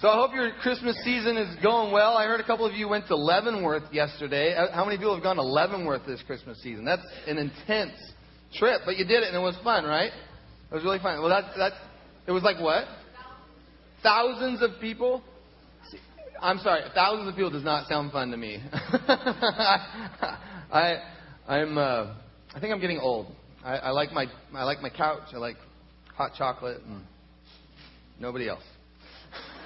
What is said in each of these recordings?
So I hope your Christmas season is going well. I heard a couple of you went to Leavenworth yesterday. Uh, How many people have gone to Leavenworth this Christmas season? That's an intense trip, but you did it and it was fun, right? It was really fun. Well, that that it was like what? Thousands of people. I'm sorry, thousands of people does not sound fun to me. I I'm uh, I think I'm getting old. I, I like my I like my couch. I like hot chocolate and nobody else.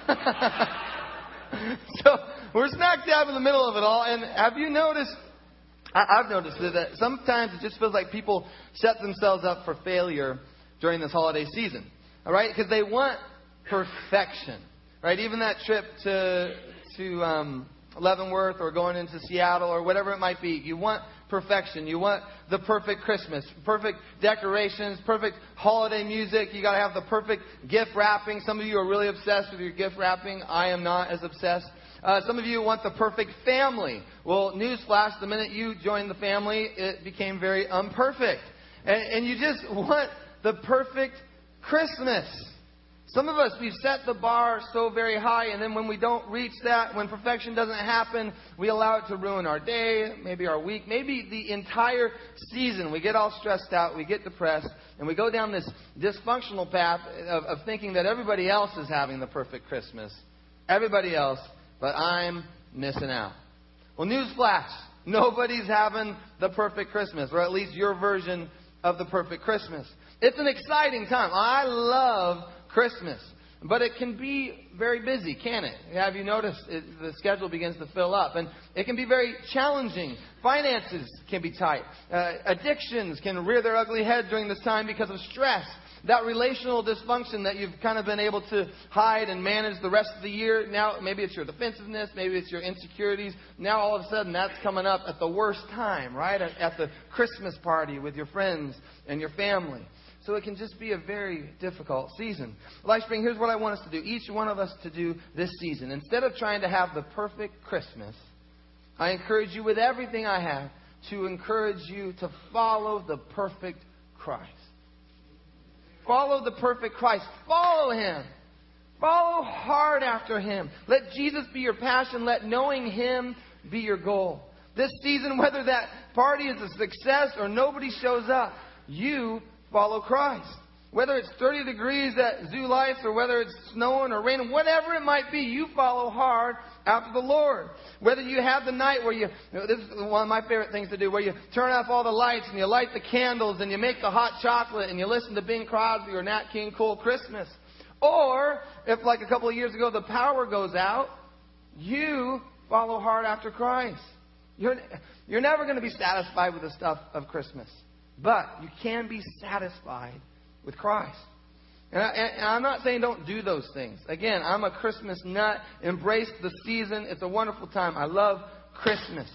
so we're smack dab in the middle of it all. And have you noticed? I, I've noticed that sometimes it just feels like people set themselves up for failure during this holiday season. All right, because they want perfection. Right, even that trip to to um, Leavenworth or going into Seattle or whatever it might be, you want perfection. You want the perfect Christmas, perfect decorations, perfect holiday music. You got to have the perfect gift wrapping. Some of you are really obsessed with your gift wrapping. I am not as obsessed. Uh, some of you want the perfect family. Well, newsflash: the minute you joined the family, it became very unperfect, and, and you just want the perfect Christmas. Some of us, we've set the bar so very high, and then when we don't reach that, when perfection doesn't happen, we allow it to ruin our day, maybe our week, maybe the entire season. We get all stressed out, we get depressed, and we go down this dysfunctional path of, of thinking that everybody else is having the perfect Christmas. Everybody else, but I'm missing out. Well, newsflash nobody's having the perfect Christmas, or at least your version of the perfect Christmas. It's an exciting time. I love Christmas. But it can be very busy, can it? Have you noticed it, the schedule begins to fill up? And it can be very challenging. Finances can be tight. Uh, addictions can rear their ugly head during this time because of stress. That relational dysfunction that you've kind of been able to hide and manage the rest of the year, now maybe it's your defensiveness, maybe it's your insecurities. Now all of a sudden that's coming up at the worst time, right? At, at the Christmas party with your friends and your family. So it can just be a very difficult season. LifeSpring, here's what I want us to do. Each one of us to do this season. Instead of trying to have the perfect Christmas, I encourage you with everything I have to encourage you to follow the perfect Christ. Follow the perfect Christ. Follow Him. Follow hard after Him. Let Jesus be your passion. Let knowing Him be your goal. This season, whether that party is a success or nobody shows up, you follow Christ. Whether it's 30 degrees at ZooLights or whether it's snowing or raining, whatever it might be, you follow hard after the Lord. Whether you have the night where you, this is one of my favorite things to do, where you turn off all the lights and you light the candles and you make the hot chocolate and you listen to Bing Crosby or Nat King Cole Christmas. Or, if like a couple of years ago the power goes out, you follow hard after Christ. You're, you're never going to be satisfied with the stuff of Christmas. But you can be satisfied with Christ. And, I, I'm not saying don't do those things. Again, I'm a Christmas nut. Embrace the season. It's a wonderful time. I love Christmas.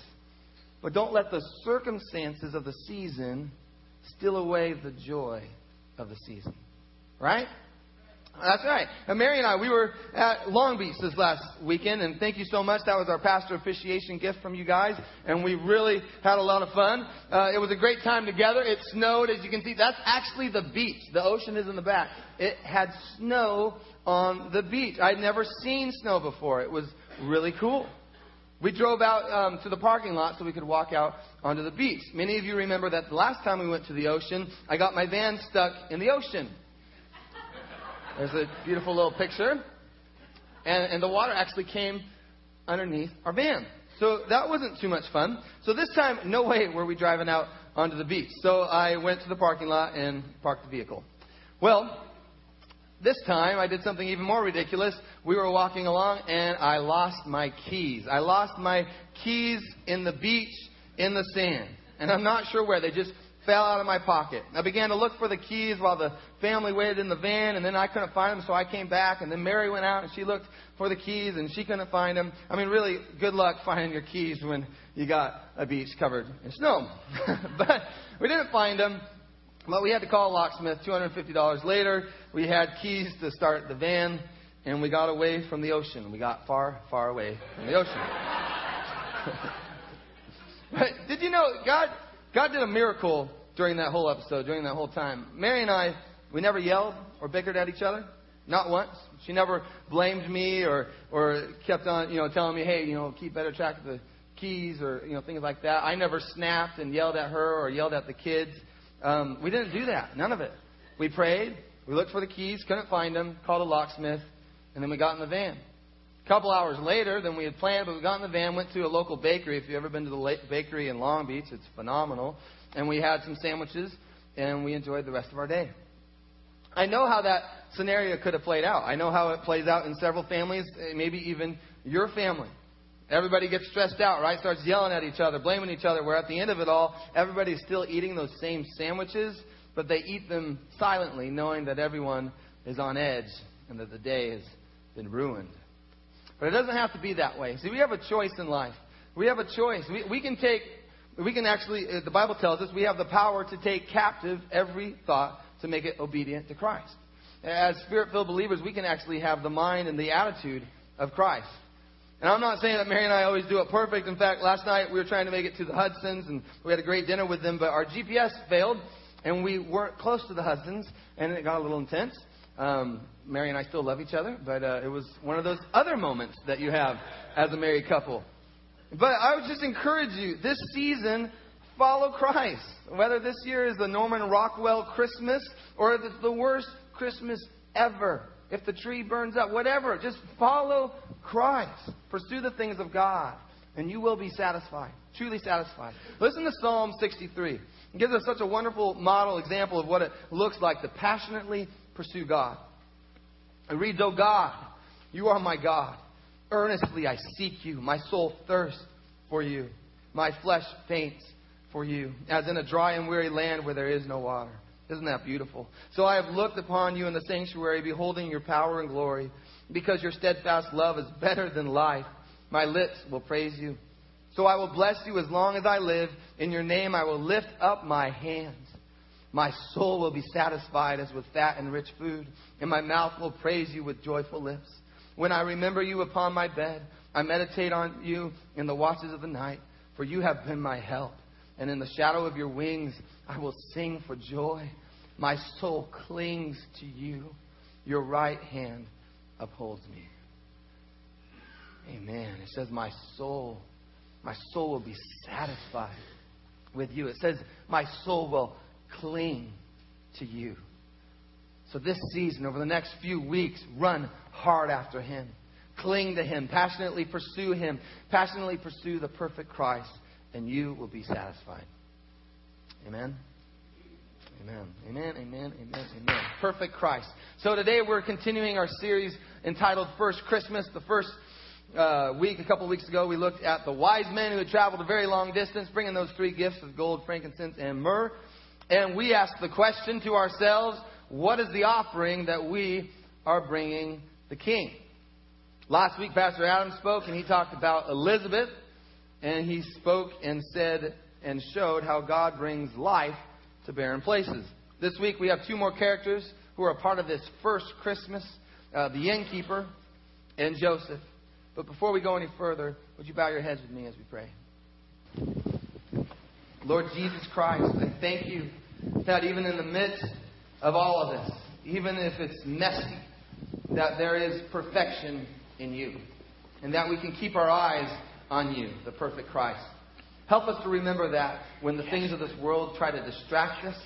But don't let the circumstances of the season steal away the joy of the season. Right? That's right. And Mary and I, we were at Long Beach this last weekend, and thank you so much. That was our pastor officiation gift from you guys, and we really had a lot of fun. Uh, it was a great time together. It snowed, as you can see. That's actually the beach. The ocean is in the back. It had snow on the beach. I'd never seen snow before. It was really cool. We drove out um, to the parking lot so we could walk out onto the beach. Many of you remember that the last time we went to the ocean, I got my van stuck in the ocean. There's a beautiful little picture. And, and the water actually came underneath our van. So that wasn't too much fun. So this time, no way were we driving out onto the beach. So I went to the parking lot and parked the vehicle. Well, this time I did something even more ridiculous. We were walking along and I lost my keys. I lost my keys in the beach in the sand. And I'm not sure where. They just fell out of my pocket. I began to look for the keys while the family waited in the van, and then I couldn't find them, so I came back. And then Mary went out and she looked for the keys, and she couldn't find them. I mean, really, good luck finding your keys when you got a beach covered in snow. but we didn't find them. But we had to call a locksmith. $250 later, we had keys to start the van, and we got away from the ocean. We got far, far away from the ocean. but did you know God? God did a miracle during that whole episode, during that whole time. Mary and I, we never yelled or bickered at each other. Not once. She never blamed me or, or kept on, you know, telling me, hey, you know, keep better track of the keys or, you know, things like that. I never snapped and yelled at her or yelled at the kids. Um, we didn't do that. None of it. We prayed. We looked for the keys, couldn't find them, called a locksmith, and then we got in the van. A couple hours later than we had planned, but we got in the van, went to a local bakery. If you've ever been to the bakery in Long Beach, it's phenomenal. And we had some sandwiches, and we enjoyed the rest of our day. I know how that scenario could have played out. I know how it plays out in several families, eh, maybe even your family. Everybody gets stressed out, right? Starts yelling at each other, blaming each other, where at the end of it all, everybody's still eating those same sandwiches, but they eat them silently, knowing that everyone is on edge and that the day has been ruined. But it doesn't have to be that way. See, we have a choice in life. We have a choice. We, we can take, we can actually, uh, the Bible tells us we have the power to take captive every thought to make it obedient to Christ. As spirit filled believers, we can actually have the mind and the attitude of Christ. And I'm not saying that Mary and I always do it perfect. In fact, last night we were trying to make it to the Hudsons and we had a great dinner with them, but our GPS failed and we weren't close to the Hudsons and it got a little intense. Um, Mary and I still love each other, but uh, it was one of those other moments that you have as a married couple. But I would just encourage you this season, follow Christ. Whether this year is the Norman Rockwell Christmas or if it's the worst Christmas ever if the tree burns up, whatever. Just follow Christ. Pursue the things of God, and you will be satisfied, truly satisfied. Listen to Psalm 63. It gives us such a wonderful model example of what it looks like to passionately pursue God. It reads, O God, you are my God. Earnestly I seek you. My soul thirsts for you. My flesh faints for you, as in a dry and weary land where there is no water. Isn't that beautiful? So I have looked upon you in the sanctuary, beholding your power and glory. Because your steadfast love is better than life, my lips will praise you. So I will bless you as long as I live. In your name I will lift up my hands. My soul will be satisfied as with fat and rich food, and my mouth will praise you with joyful lips. When I remember you upon my bed, I meditate on you in the watches of the night, for you have been my help and in the shadow of your wings I will sing for joy. My soul clings to you. Your right hand upholds me. Amen. It says, My soul, my soul will be satisfied with you. It says, My soul will cling to you. So, this season, over the next few weeks, run hard after Him. Cling to Him. Passionately pursue Him. Passionately pursue the perfect Christ and you will be satisfied. Amen. Amen. Amen. Amen. Amen. Amen. Perfect Christ. So today we're continuing our series entitled First Christmas. The first uh, week, a couple of weeks ago, we looked at the wise men who had traveled a very long distance, bringing those three gifts of gold, frankincense, and myrrh. And we asked the question to ourselves, what is the offering that we are bringing the king? Last week, Pastor Adam spoke and he talked about Elizabeth and he spoke and said and showed how God brings life to barren places. This week we have two more characters who are a part of this first Christmas uh, the innkeeper and Joseph. But before we go any further, would you bow your heads with me as we pray? Lord Jesus Christ, I thank you that even in the midst of all of this, even if it's messy, that there is perfection in you. And that we can keep our eyes on you, the perfect Christ. Help us to remember that when the things of this world try to distract us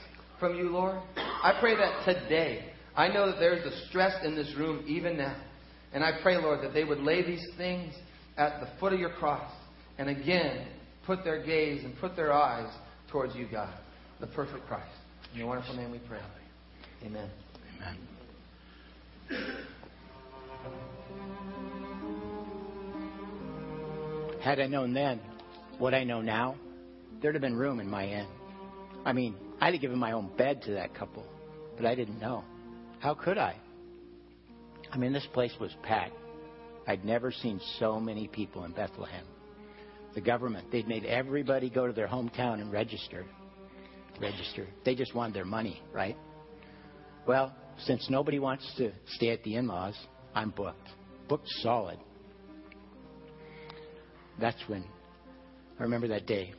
from you, Lord. I pray that today, I know that there's a stress in this room even now. And I pray, Lord, that they would lay these things at the foot of your cross and again put their gaze and put their eyes towards you, God, the perfect Christ. In your wonderful name we pray. Amen. Amen. Had I known then what I know now, there'd have been room in my inn. I mean, I'd have given my own bed to that couple, but I didn't know. How could I? I mean, this place was packed. I'd never seen so many people in Bethlehem. The government, they'd made everybody go to their hometown and register. Register. They just wanted their money, right? Well, since nobody wants to stay at the in laws, I'm booked. Booked solid. That's when I remember that day.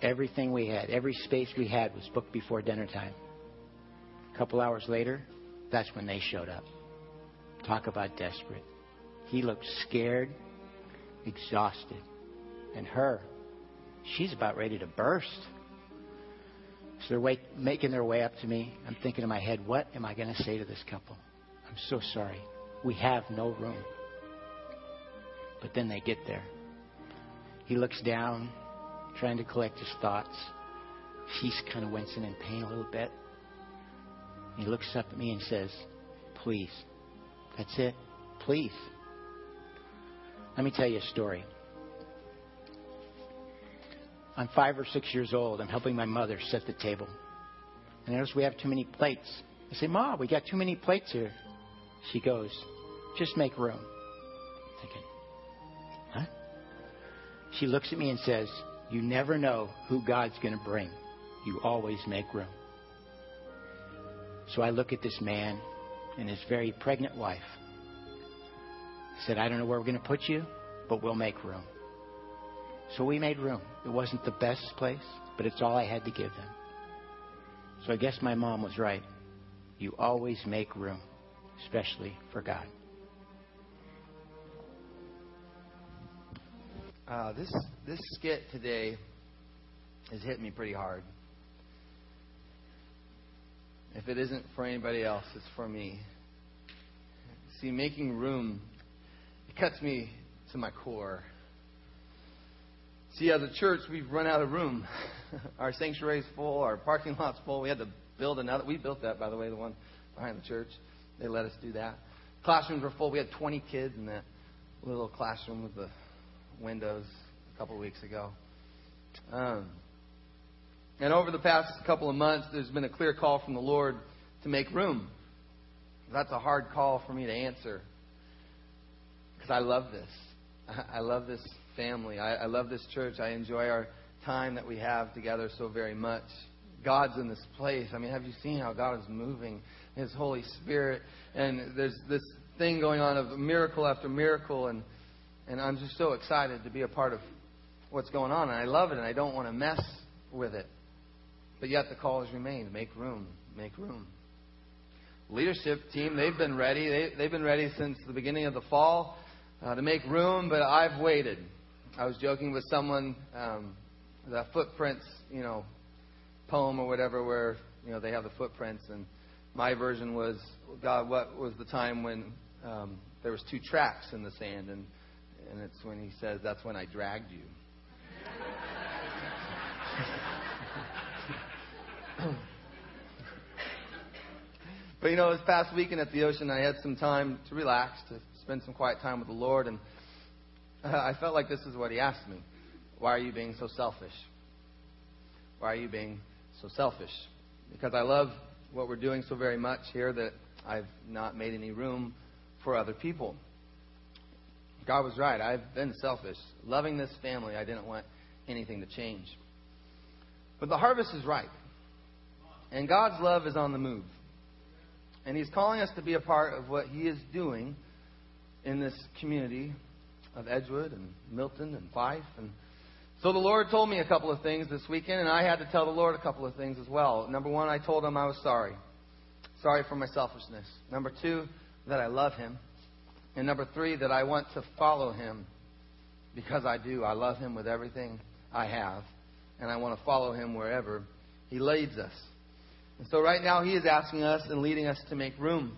Everything we had, every space we had was booked before dinner time. A couple hours later, That's when they showed up. Talk about desperate. He looked scared, exhausted. And her, she's about ready to burst. So they're wait, making their way up to me. I'm thinking in my head, what am I going to say to this couple? I'm so sorry. We have no room. But then they get there. He looks down, trying to collect his thoughts. She's kind of wincing in pain a little bit. He looks up at me and says, Please. That's it. Please. Let me tell you a story. I'm five or six years old. I'm helping my mother set the table. And I notice we have too many plates. I say, Ma, we got too many plates here. She goes, Just make room. I'm thinking, Huh? She looks at me and says, You never know who God's going to bring. You always make room. So I look at this man and his very pregnant wife. I said, I don't know where we're going to put you, but we'll make room. So we made room. It wasn't the best place, but it's all I had to give them. So I guess my mom was right. You always make room, especially for God. Uh, this this skit today has hit me pretty hard. If it isn't for anybody else, it's for me. See, making room, it cuts me to my core. See, as a church, we've run out of room. our sanctuary is full, our parking lot's full. We had to build another. We built that, by the way, the one behind the church. They let us do that. Classrooms were full. We had 20 kids in that little classroom with the windows a couple of weeks ago. Um, and over the past couple of months, there's been a clear call from the Lord to make room. That's a hard call for me to answer because I love this. I love this family. I, I love this church. I enjoy our time that we have together so very much. God's in this place. I mean, have you seen how God is moving? His Holy Spirit. And there's this thing going on of miracle after miracle. And, and I'm just so excited to be a part of what's going on. And I love it, and I don't want to mess with it. But yet the call has remained make room, make room. Leadership team, they've been ready. They, they've been ready since the beginning of the fall uh, to make room, but I've waited. I was joking with someone, um, the footprints, you know, poem or whatever, where you know they have the footprints, and my version was, God, what was the time when um, there was two tracks in the sand, and and it's when He says, that's when I dragged you. but you know, this past weekend at the ocean, I had some time to relax, to spend some quiet time with the Lord, and I felt like this is what He asked me: Why are you being so selfish? Why are you being so selfish? Because I love what we're doing so very much here that I've not made any room for other people. God was right. I've been selfish. Loving this family, I didn't want anything to change. But the harvest is ripe. And God's love is on the move. And He's calling us to be a part of what He is doing in this community of Edgewood and Milton and Fife. And so the Lord told me a couple of things this weekend, and I had to tell the Lord a couple of things as well. Number one, I told Him I was sorry. Sorry for my selfishness. Number two, that I love Him. And number three, that I want to follow Him because I do. I love Him with everything I have, and I want to follow Him wherever He leads us. And so right now he is asking us and leading us to make room.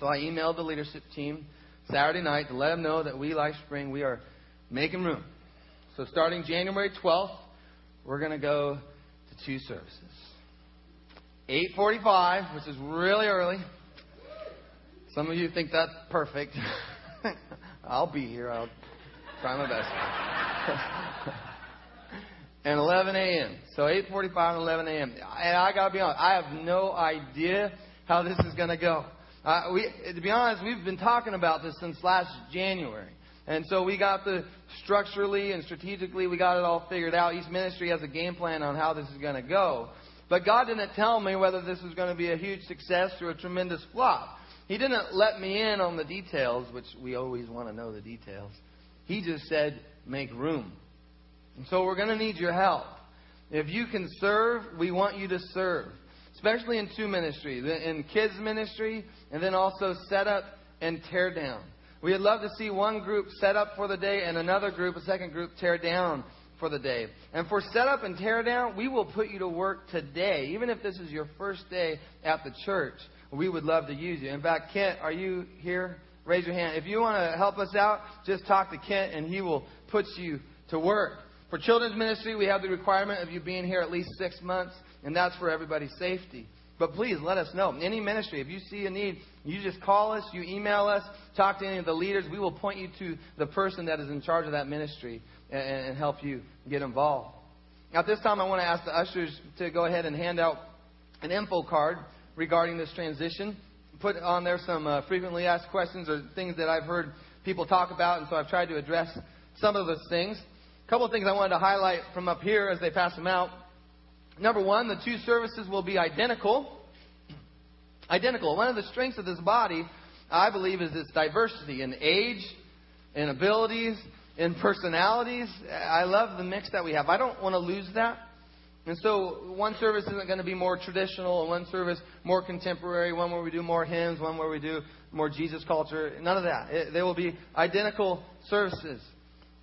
So I emailed the leadership team Saturday night to let them know that we, Life Spring, we are making room. So starting January 12th, we're going to go to two services. 8:45, which is really early. Some of you think that's perfect. I'll be here. I'll try my best. and 11 a.m. So 8:45 and 11 a.m. And I gotta be honest, I have no idea how this is gonna go. Uh, we, to be honest, we've been talking about this since last January, and so we got the structurally and strategically we got it all figured out. Each Ministry has a game plan on how this is gonna go, but God didn't tell me whether this was going to be a huge success or a tremendous flop. He didn't let me in on the details, which we always want to know the details. He just said, make room. And so we're going to need your help. If you can serve, we want you to serve. Especially in two ministries, in kids ministry, and then also set up and tear down. We'd love to see one group set up for the day and another group, a second group, tear down for the day. And for set up and tear down, we will put you to work today. Even if this is your first day at the church, we would love to use you. In fact, Kent, are you here? Raise your hand. If you want to help us out, just talk to Kent and he will put you to work. For children's ministry, we have the requirement of you being here at least six months, and that's for everybody's safety. But please let us know. Any ministry, if you see a need, you just call us, you email us, talk to any of the leaders. We will point you to the person that is in charge of that ministry and, and help you get involved. Now, at this time, I want to ask the ushers to go ahead and hand out an info card regarding this transition. Put on there some uh, frequently asked questions or things that I've heard people talk about, and so I've tried to address some of those things. A couple of things I wanted to highlight from up here as they pass them out. Number one, the two services will be identical. Identical. One of the strengths of this body, I believe, is its diversity in age, in abilities, in personalities. I love the mix that we have. I don't want to lose that. And so one service isn't going to be more traditional, and one service more contemporary, one where we do more hymns, one where we do more Jesus culture. None of that. It, they will be identical services.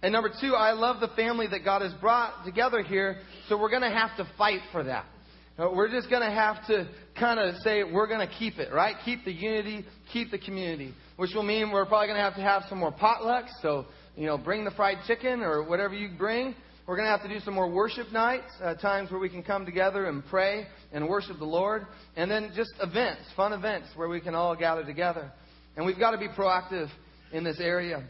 And number two, I love the family that God has brought together here, so we're going to have to fight for that. Uh, we're just going to have to kind of say we're going to keep it, right? Keep the unity, keep the community, which will mean we're probably going to have to have some more potlucks. So, you know, bring the fried chicken or whatever you bring. We're going to have to do some more worship nights, uh, times where we can come together and pray and worship the Lord. And then just events, fun events where we can all gather together. And we've got to be proactive in this area.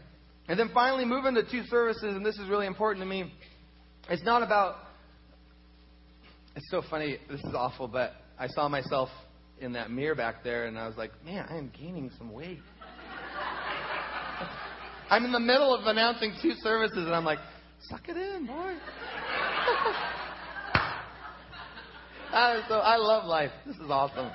And then finally, moving to two services, and this is really important to me. It's not about. It's so funny. This is awful, but I saw myself in that mirror back there, and I was like, man, I am gaining some weight. I'm in the middle of announcing two services, and I'm like, suck it in, boy. so I love life. This is awesome.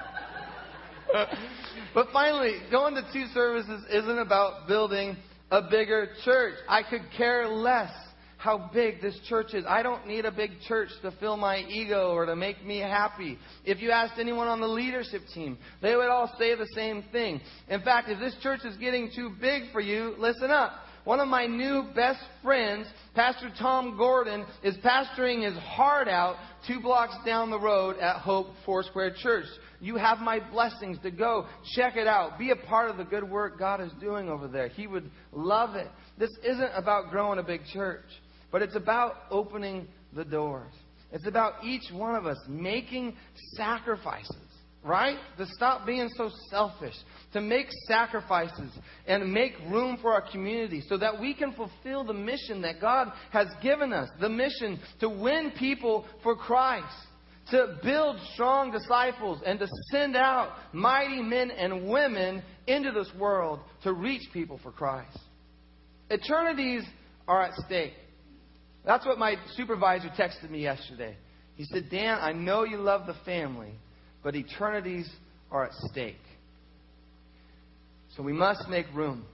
but finally, going to two services isn't about building a bigger church. I could care less how big this church is. I don't need a big church to fill my ego or to make me happy. If you asked anyone on the leadership team, they would all say the same thing. In fact, if this church is getting too big for you, listen up. One of my new best friends, Pastor Tom Gordon, is pastoring his heart out two blocks down the road at Hope Foursquare Church. You have my blessings to go. Check it out. Be a part of the good work God is doing over there. He would love it. This isn't about growing a big church, but it's about opening the doors. It's about each one of us making sacrifices, right? To stop being so selfish, to make sacrifices and make room for our community so that we can fulfill the mission that God has given us the mission to win people for Christ to build strong disciples and to send out mighty men and women into this world to reach people for Christ. Eternities are at stake. That's what my supervisor texted me yesterday. He said, Dan, I know you love the family, but eternities are at stake. So we must make room.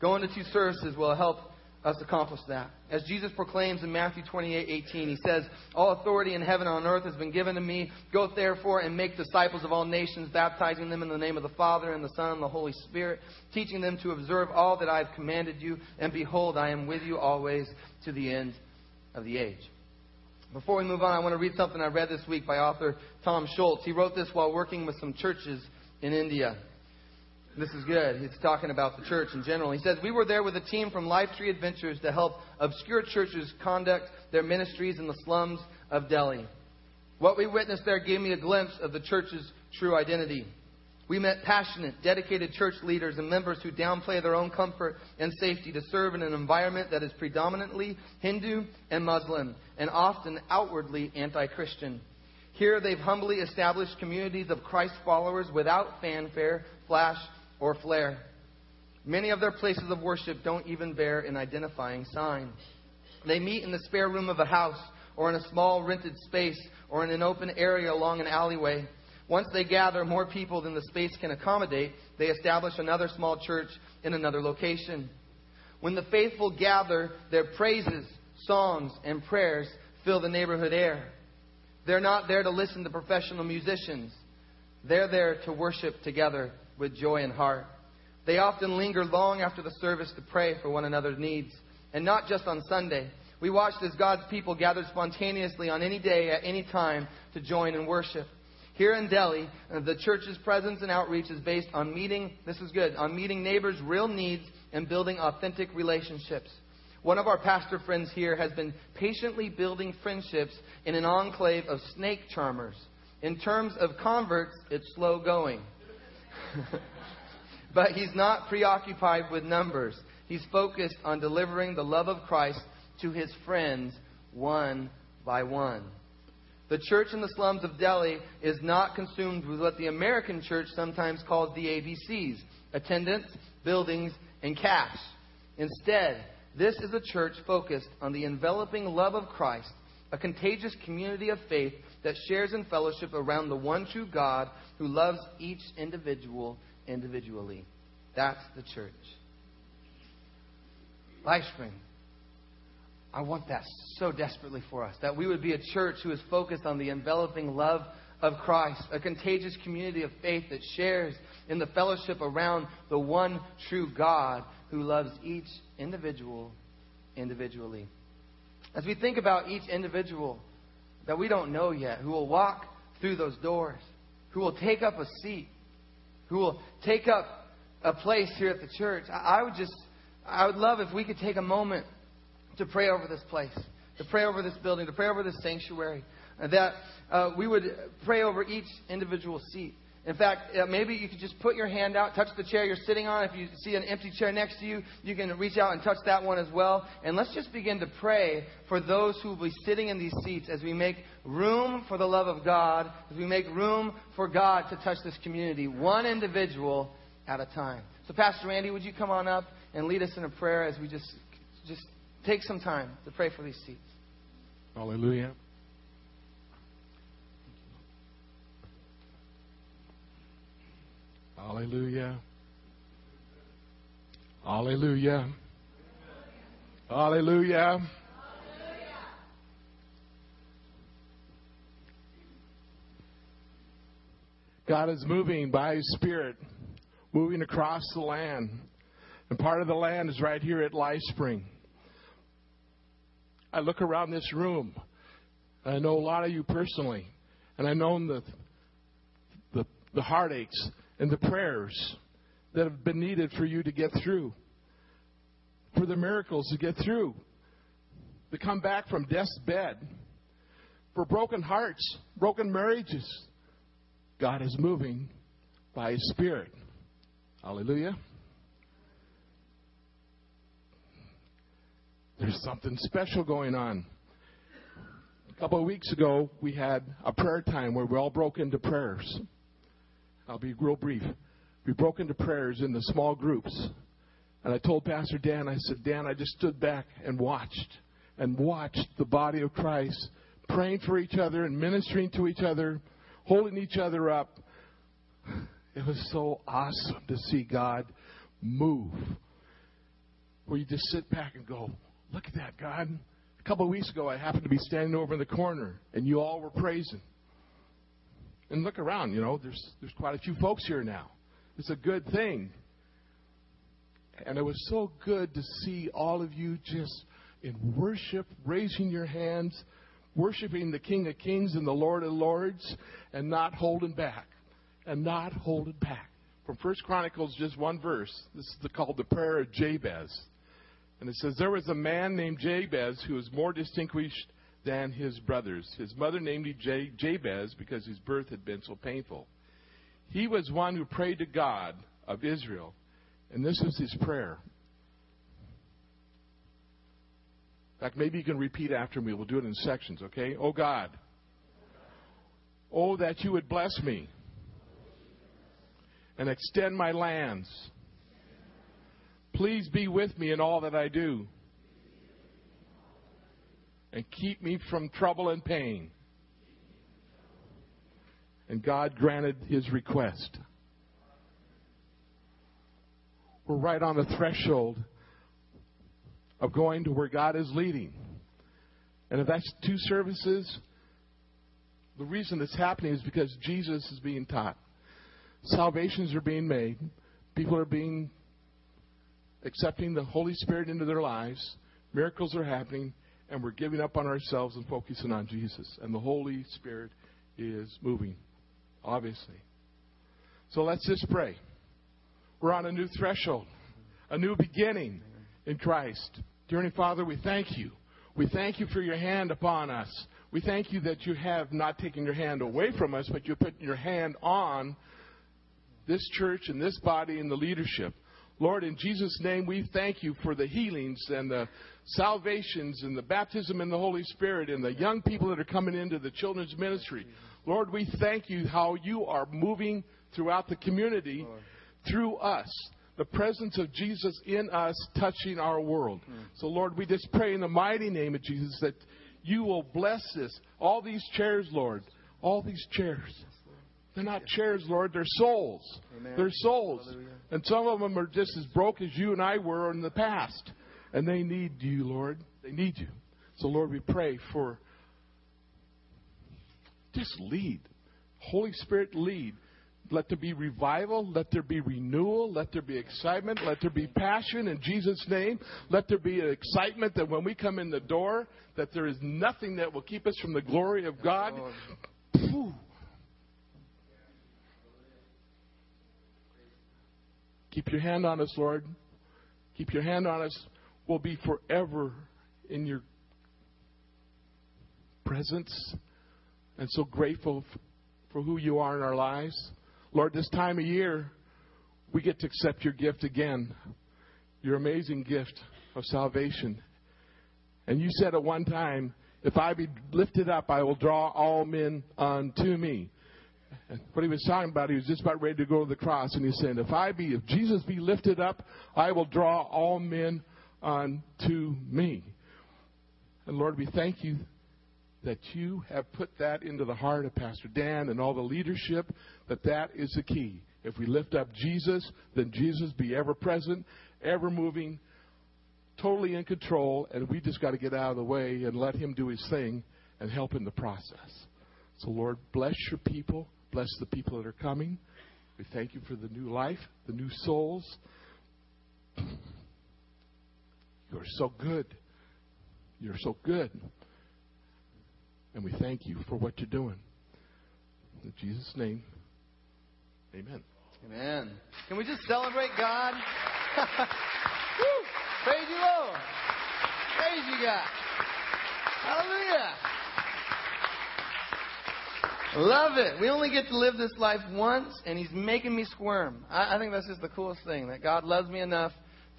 Going to two services will help us accomplish that. As Jesus proclaims in Matthew 28 18, he says, All authority in heaven and on earth has been given to me. Go therefore and make disciples of all nations, baptizing them in the name of the Father and the Son and the Holy Spirit, teaching them to observe all that I have commanded you. And behold, I am with you always to the end of the age. Before we move on, I want to read something I read this week by author Thom Schultz. He wrote this while working with some churches in India. This is good. He's talking about the church in general. He says, We were there with a team from Life Tree Adventures to help obscure churches conduct their ministries in the slums of Delhi. What we witnessed there gave me a glimpse of the church's true identity. We met passionate, dedicated church leaders and members who downplay their own comfort and safety to serve in an environment that is predominantly Hindu and Muslim, and often outwardly anti Christian. Here they've humbly established communities of Christ followers without fanfare, flash, or flare. Many of their places of worship don't even bear an identifying sign. They meet in the spare room of a house, or in a small rented space, or in an open area along an alleyway. Once they gather more people than the space can accommodate, they establish another small church in another location. When the faithful gather, their praises, songs, and prayers fill the neighborhood air. They're not there to listen to professional musicians. They're there to worship together with joy in heart. They often linger long after the service to pray for one another's needs, and not just on Sunday. We watched as God's people gathered spontaneously on any day at any time to join in worship. Here in Delhi, uh, the church's presence and outreach is based on meeting, this is good, on meeting neighbors' real needs and building authentic relationships. One of our pastor friends here has been patiently building friendships in an enclave of snake charmers. In terms of converts, it's slow going. but he's not preoccupied with numbers. He's focused on delivering the love of Christ to his friends one by one. The church in the slums of Delhi is not consumed with what the American church sometimes calls the ABCs attendance, buildings, and cash. Instead, this is a church focused on the enveloping love of Christ, a contagious community of faith that shares in fellowship around the one true God who loves each individual individually. That's the church. LifeSpring. I want that so desperately for us. That we would be a church who is focused on the enveloping love of Christ, a contagious community of faith that shares in the fellowship around the one true God who loves each individual individually. As we think about each individual that we don't know yet, who will walk through those doors, who will take up a seat, who will take up a place here at the church, I would just, I would love if we could take a moment to pray over this place, to pray over this building, to pray over this sanctuary, that uh, we would pray over each individual seat. In fact, uh, maybe you could just put your hand out, touch the chair you're sitting on. If you see an empty chair next to you, you can reach out and touch that one as well. And let's just begin to pray for those who will be sitting in these seats as we make room for the love of God, as we make room for God to touch this community, one individual at a time. So, Pastor Randy, would you come on up and lead us in a prayer as we just just take some time to pray for these seats? Hallelujah. Hallelujah. Hallelujah. Hallelujah. God is moving by His Spirit, moving across the land. And part of the land is right here at LifeSpring. I look around this room. I know a lot of you personally, and I know the, the, the heartaches and the prayers that have been needed for you to get through, for the miracles to get through, to come back from death's bed, for broken hearts, broken marriages. God is moving by His Spirit. Hallelujah. There's something special going on. A couple of weeks ago, we had a prayer time where we all broke into prayers. I'll be real brief. We broke into prayers in the small groups. And I told Pastor Dan, I said, Dan, I just stood back and watched and watched the body of Christ praying for each other and ministering to each other, holding each other up. It was so awesome to see God move. Where you just sit back and go, Look at that, God. A couple of weeks ago, I happened to be standing over in the corner, and you all were praising. And look around, you know, there's, there's quite a few folks here now. It's a good thing. And it was so good to see all of you just in worship, raising your hands, worshiping the King of Kings and the Lord of Lords, and not holding back. And not holding back. From First Chronicles, just one verse. This is called the prayer of Jabez. And it says, There was a man named Jabez who was more distinguished than his brothers. His mother named him Jabez because his birth had been so painful. He was one who prayed to God of Israel. And this was his prayer. In fact, maybe you can repeat after me. We'll do it in sections, okay? Oh God. Oh, that you would bless me and extend my lands Please be with me in all that I do. And keep me from trouble and pain. And God granted his request. We're right on the threshold of going to where God is leading. And if that's two services, the reason it's happening is because Jesus is being taught. salvations are being made. People are being accepting the Holy Spirit into their lives. Miracles are happening, and we're giving up on ourselves and focusing on Jesus. And the Holy Spirit is moving, obviously. So let's just pray. We're on a new threshold, a new beginning in Christ. Dear Heavenly Father, we thank you. We thank you for your hand upon us. We thank you that you have not taken your hand away from us, but you put your hand on this church and this body and the leadership. Lord, in Jesus' name, we thank you for the healings and the salvations and the baptism in the Holy Spirit and the young people that are coming into the children's ministry. Lord, we thank you how you are moving throughout the community through us. The presence of Jesus in us touching our world. So, Lord, we just pray in the mighty name of Jesus that you will bless this. All these chairs, Lord, all these chairs. They're not chairs, Lord. They're souls. Amen. They're souls. Hallelujah. And some of them are just as broke as you and I were in the past. And they need you, Lord. They need you. So, Lord, we pray for just lead. Holy Spirit, lead. Let there be revival. Let there be renewal. Let there be excitement. Let there be passion in Jesus' name. Let there be an excitement that when we come in the door, that there is nothing that will keep us from the glory of God. Phew. Keep your hand on us, Lord. Keep your hand on us. We'll be forever in your presence and so grateful for who you are in our lives. Lord, this time of year, we get to accept your gift again, your amazing gift of salvation. And you said at one time, if I be lifted up, I will draw all men unto me. And what he was talking about, he was just about ready to go to the cross, and he said, "If I be, if Jesus be lifted up, I will draw all men unto me." And Lord, we thank you that you have put that into the heart of Pastor Dan and all the leadership. That that is the key. If we lift up Jesus, then Jesus be ever present, ever moving, totally in control, and we just got to get out of the way and let Him do His thing and help in the process. So, Lord, bless your people. Bless the people that are coming. We thank you for the new life, the new souls. You are so good. You're so good. And we thank you for what you're doing. In Jesus' name, amen. Amen. Can we just celebrate God? Praise you, Lord. Praise you, God. Hallelujah. Love it. We only get to live this life once, and He's making me squirm. I, I think that's just the coolest thing that God loves me enough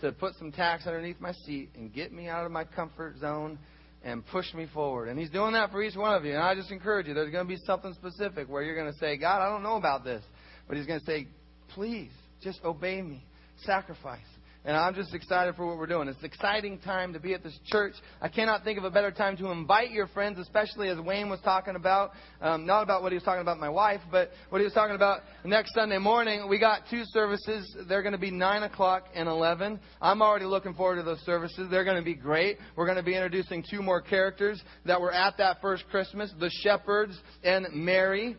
to put some tacks underneath my seat and get me out of my comfort zone and push me forward. And He's doing that for each one of you. And I just encourage you, there's going to be something specific where you're going to say, God, I don't know about this. But He's going to say, please, just obey me, sacrifice. And I'm just excited for what we're doing. It's an exciting time to be at this church. I cannot think of a better time to invite your friends, especially as Wayne was talking about. Um, not about what he was talking about my wife, but what he was talking about next Sunday morning. We got two services. They're going to be 9 o'clock and 11. I'm already looking forward to those services. They're going to be great. We're going to be introducing two more characters that were at that first Christmas the shepherds and Mary.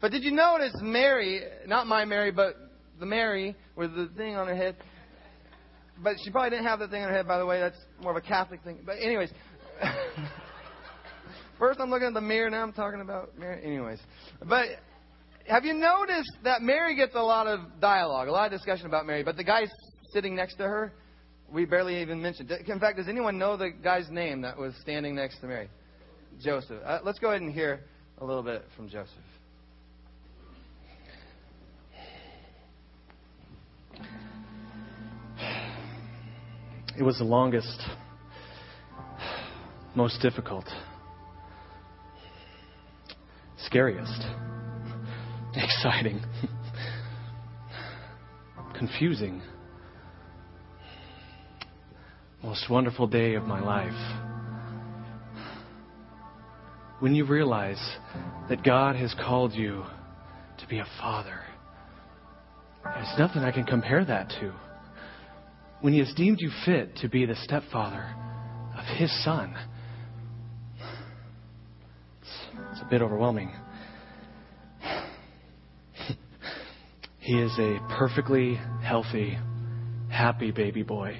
But did you notice Mary, not my Mary, but the Mary with the thing on her head? But she probably didn't have that thing on her head, by the way. That's more of a Catholic thing. But, anyways. First, I'm looking at the mirror. Now I'm talking about Mary. Anyways. But have you noticed that Mary gets a lot of dialogue, a lot of discussion about Mary, but the guy sitting next to her, we barely even mentioned. In fact, does anyone know the guy's name that was standing next to Mary? Joseph. Uh, let's go ahead and hear a little bit from Joseph. It was the longest, most difficult, scariest, exciting, confusing, most wonderful day of my life. When you realize that God has called you to be a father, there's nothing I can compare that to when he has deemed you fit to be the stepfather of his son. It's, a bit overwhelming. He is a perfectly healthy, happy baby boy.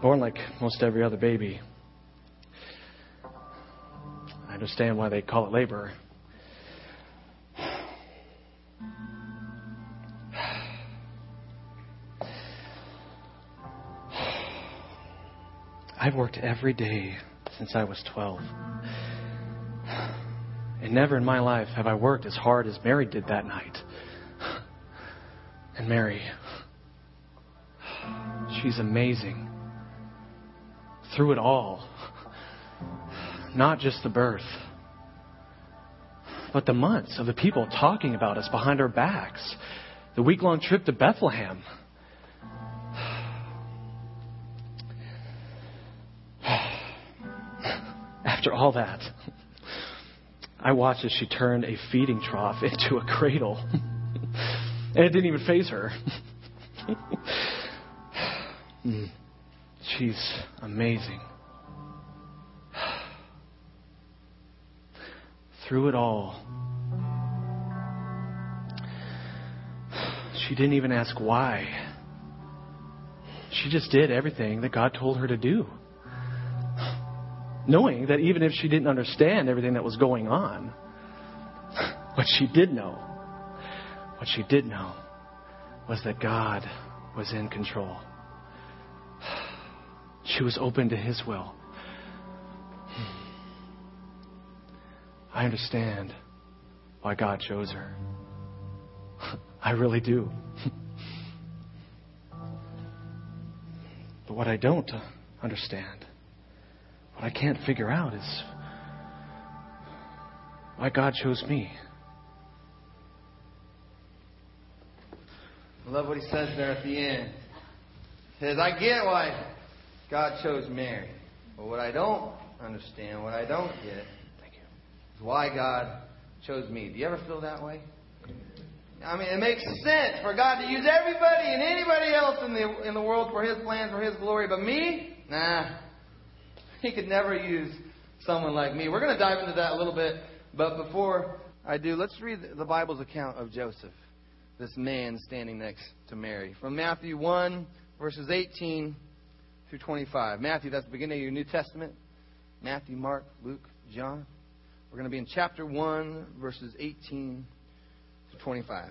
Born like most every other baby. I understand why they call it labor. I've worked every day since I was 12. And never in my life have I worked as hard as Mary did that night. And Mary, she's amazing. Through it all. Not just the birth, but the months of the people talking about us behind our backs. The week long trip to Bethlehem. After all that, I watched as she turned a feeding trough into a cradle. and it didn't even faze her. Mm. She's amazing. Through it all, she didn't even ask why. She just did everything that God told her to do knowing that even if she didn't understand everything that was going on, what she did know, what she did know was that God was in control. She was open to His will. Hmm. I understand why God chose her. I really do. but what I don't understand what I can't figure out is why God chose me. I love what he says there at the end. He says, I get why God chose Mary. But what I don't understand, what I don't get, Thank you. is why God chose me. Do you ever feel that way? I mean, it makes sense for God to use everybody and anybody else in the in the world for His plans, for His glory, but me, nah. He could never use someone like me. We're going to dive into that a little bit, but before I do, let's read the Bible's account of Joseph, this man standing next to Mary. From Matthew 1, verses 18 through 25. Matthew, that's the beginning of your New Testament. Matthew, Mark, Luke, John. We're going to be in chapter 1, verses 18 to 25.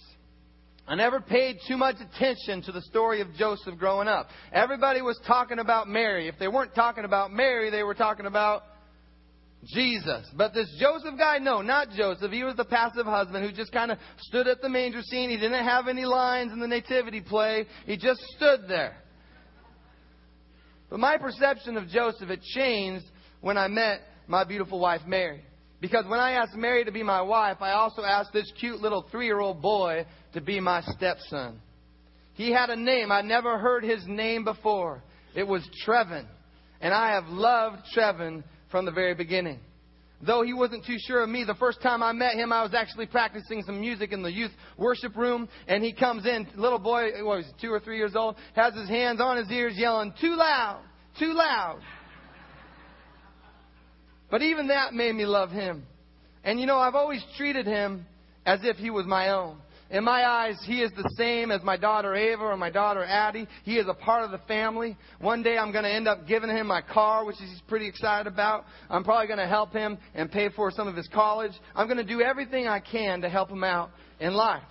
I never paid too much attention to the story of Joseph growing up. Everybody was talking about Mary. If they weren't talking about Mary, they were talking about Jesus. But this Joseph guy, no, not Joseph. He was the passive husband who just kind of stood at the manger scene. He didn't have any lines in the nativity play. He just stood there. But my perception of Joseph had changed when I met my beautiful wife, Mary. Because when I asked Mary to be my wife, I also asked this cute little three year old boy to be my stepson. He had a name. I never heard his name before. It was Trevin. And I have loved Trevin from the very beginning. Though he wasn't too sure of me, the first time I met him, I was actually practicing some music in the youth worship room, and he comes in, little boy, what was he, two or three years old, has his hands on his ears yelling, too loud, too loud. But even that made me love him. And you know, I've always treated him as if he was my own. In my eyes, he is the same as my daughter Ava or my daughter Addie. He is a part of the family. One day I'm going to end up giving him my car, which he's pretty excited about. I'm probably going to help him and pay for some of his college. I'm going to do everything I can to help him out in life.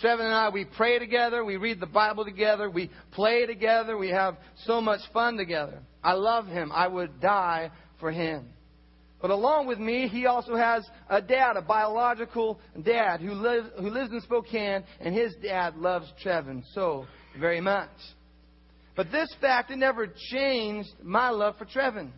Trevin and I, we pray together, we read the Bible together, we play together, we have so much fun together. I love him. I would die for him. But along with me, he also has a dad, a biological dad who lives, who lives in Spokane, and his dad loves Trevin so very much. But this fact, it never changed my love for Trevin.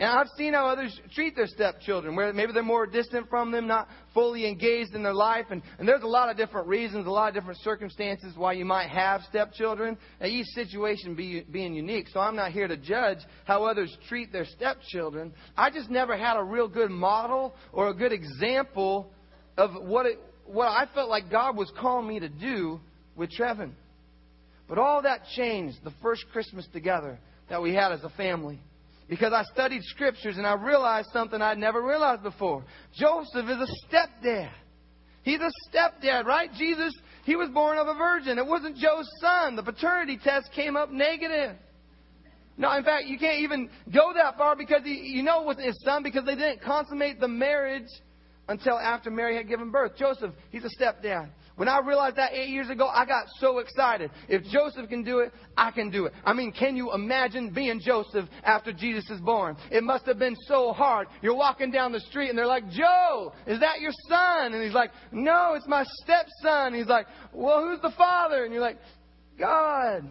And I've seen how others treat their stepchildren, where maybe they're more distant from them, not fully engaged in their life. And, and there's a lot of different reasons, a lot of different circumstances why you might have stepchildren, and each situation be, being unique. So I'm not here to judge how others treat their stepchildren. I just never had a real good model or a good example of what, it, what I felt like God was calling me to do with Trevin. But all that changed the first Christmas together that we had as a family because I studied scriptures and I realized something I'd never realized before. Joseph is a stepdad. He's a stepdad, right? Jesus, he was born of a virgin. It wasn't Joe's son. The paternity test came up negative. No, in fact, you can't even go that far because he, you know it wasn't his son because they didn't consummate the marriage until after Mary had given birth. Joseph, he's a stepdad. When I realized that eight years ago, I got so excited. If Joseph can do it, I can do it. I mean, can you imagine being Joseph after Jesus is born? It must have been so hard. You're walking down the street and they're like, Joe, is that your son? And he's like, no, it's my stepson. And He's like, well, who's the father? And you're like, God.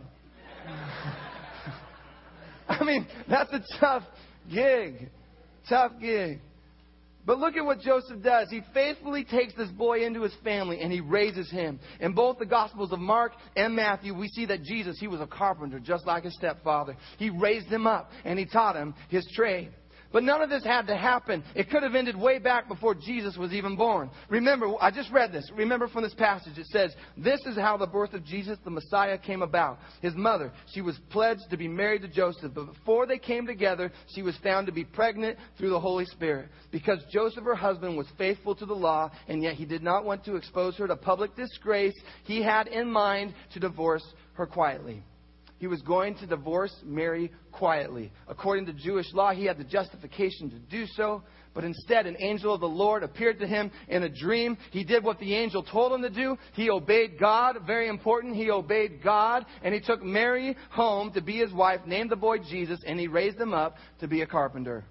I mean, that's a tough gig. Tough gig. But look at what Joseph does. He faithfully takes this boy into his family and he raises him. In both the Gospels of Mark and Matthew, we see that Jesus, he was a carpenter just like his stepfather. He raised him up and he taught him his trade. But none of this had to happen. It could have ended way back before Jesus was even born. Remember, I just read this. Remember from this passage, it says, This is how the birth of Jesus, the Messiah, came about. His mother, she was pledged to be married to Joseph, but before they came together, she was found to be pregnant through the Holy Spirit. Because Joseph, her husband, was faithful to the law, and yet he did not want to expose her to public disgrace, he had in mind to divorce her quietly he was going to divorce Mary quietly. According to Jewish law, he had the justification to do so. But instead, an angel of the Lord appeared to him in a dream. He did what the angel told him to do. He obeyed God. Very important. He obeyed God. And he took Mary home to be his wife, named the boy Jesus, and he raised him up to be a carpenter.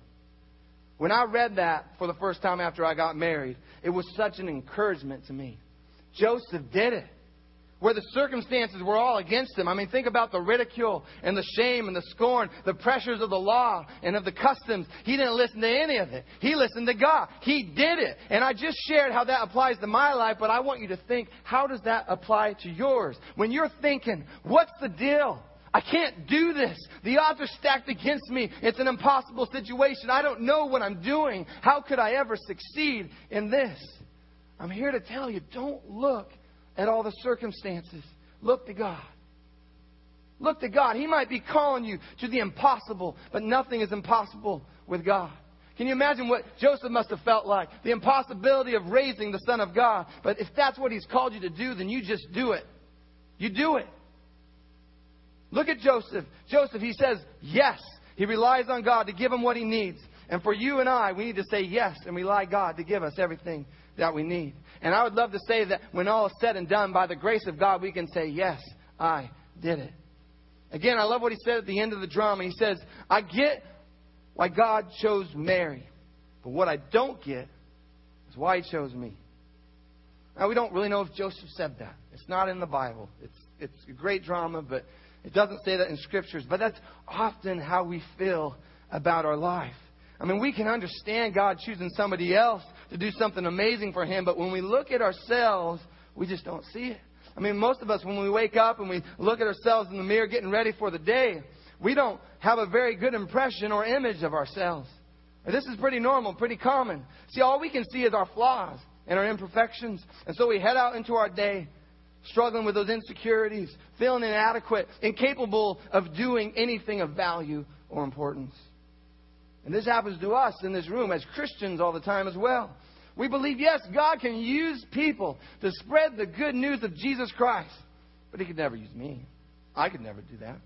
When I read that for the first time after I got married, it was such an encouragement to me. Joseph did it where the circumstances were all against him. I mean, think about the ridicule and the shame and the scorn, the pressures of the law and of the customs. He didn't listen to any of it. He listened to God. He did it. And I just shared how that applies to my life, but I want you to think, how does that apply to yours? When you're thinking, what's the deal? I can't do this. The odds are stacked against me. It's an impossible situation. I don't know what I'm doing. How could I ever succeed in this? I'm here to tell you, don't look at all the circumstances. Look to God. Look to God. He might be calling you to the impossible, but nothing is impossible with God. Can you imagine what Joseph must have felt like? The impossibility of raising the Son of God. But if that's what He's called you to do, then you just do it. You do it. Look at Joseph. Joseph, he says yes. He relies on God to give him what he needs. And for you and I, we need to say yes and rely God to give us everything that we need. And I would love to say that when all is said and done, by the grace of God, we can say, Yes, I did it. Again, I love what he said at the end of the drama. He says, I get why God chose Mary, but what I don't get is why he chose me. Now, we don't really know if Joseph said that. It's not in the Bible. It's, it's a great drama, but it doesn't say that in scriptures. But that's often how we feel about our life. I mean, we can understand God choosing somebody else to do something amazing for Him, but when we look at ourselves, we just don't see it. I mean, most of us, when we wake up and we look at ourselves in the mirror getting ready for the day, we don't have a very good impression or image of ourselves. this is pretty normal, pretty common. See, all we can see is our flaws and our imperfections. And so we head out into our day struggling with those insecurities, feeling inadequate, incapable of doing anything of value or importance. And this happens to us in this room as Christians all the time as well. We believe, yes, God can use people to spread the good news of Jesus Christ, but He could never use me. I could never do that.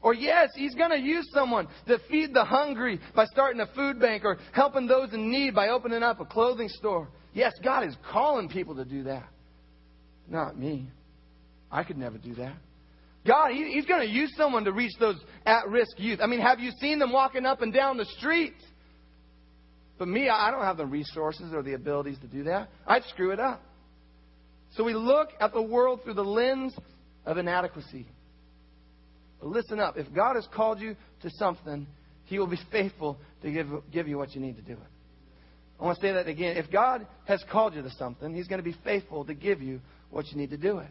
Or, yes, He's going to use someone to feed the hungry by starting a food bank or helping those in need by opening up a clothing store. Yes, God is calling people to do that. Not me. I could never do that. God, he, He's going to use someone to reach those at risk youth. I mean, have you seen them walking up and down the street? But me, I don't have the resources or the abilities to do that. I'd screw it up. So we look at the world through the lens of inadequacy. But listen up. If God has called you to something, He will be faithful to give, give you what you need to do it. I want to say that again. If God has called you to something, He's going to be faithful to give you what you need to do it.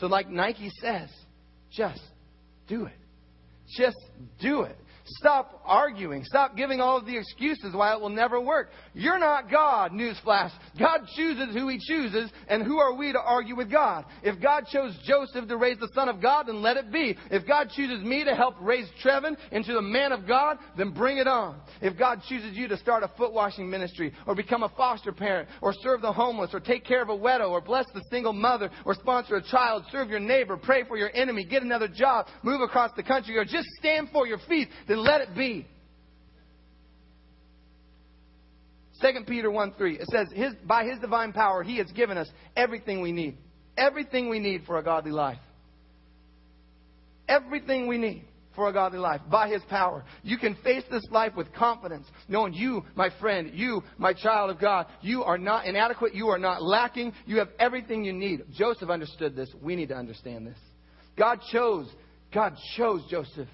So, like Nike says, just do it. Just do it. Stop arguing. Stop giving all of the excuses why it will never work. You're not God, newsflash. God chooses who He chooses, and who are we to argue with God? If God chose Joseph to raise the Son of God, then let it be. If God chooses me to help raise Trevin into the man of God, then bring it on. If God chooses you to start a foot washing ministry, or become a foster parent, or serve the homeless, or take care of a widow, or bless the single mother, or sponsor a child, serve your neighbor, pray for your enemy, get another job, move across the country, or just stand for your feet, then let it be. 2 Peter 1 3, it says, his, By his divine power, he has given us everything we need. Everything we need for a godly life. Everything we need for a godly life by his power. You can face this life with confidence, knowing you, my friend, you, my child of God, you are not inadequate, you are not lacking, you have everything you need. Joseph understood this. We need to understand this. God chose, God chose Joseph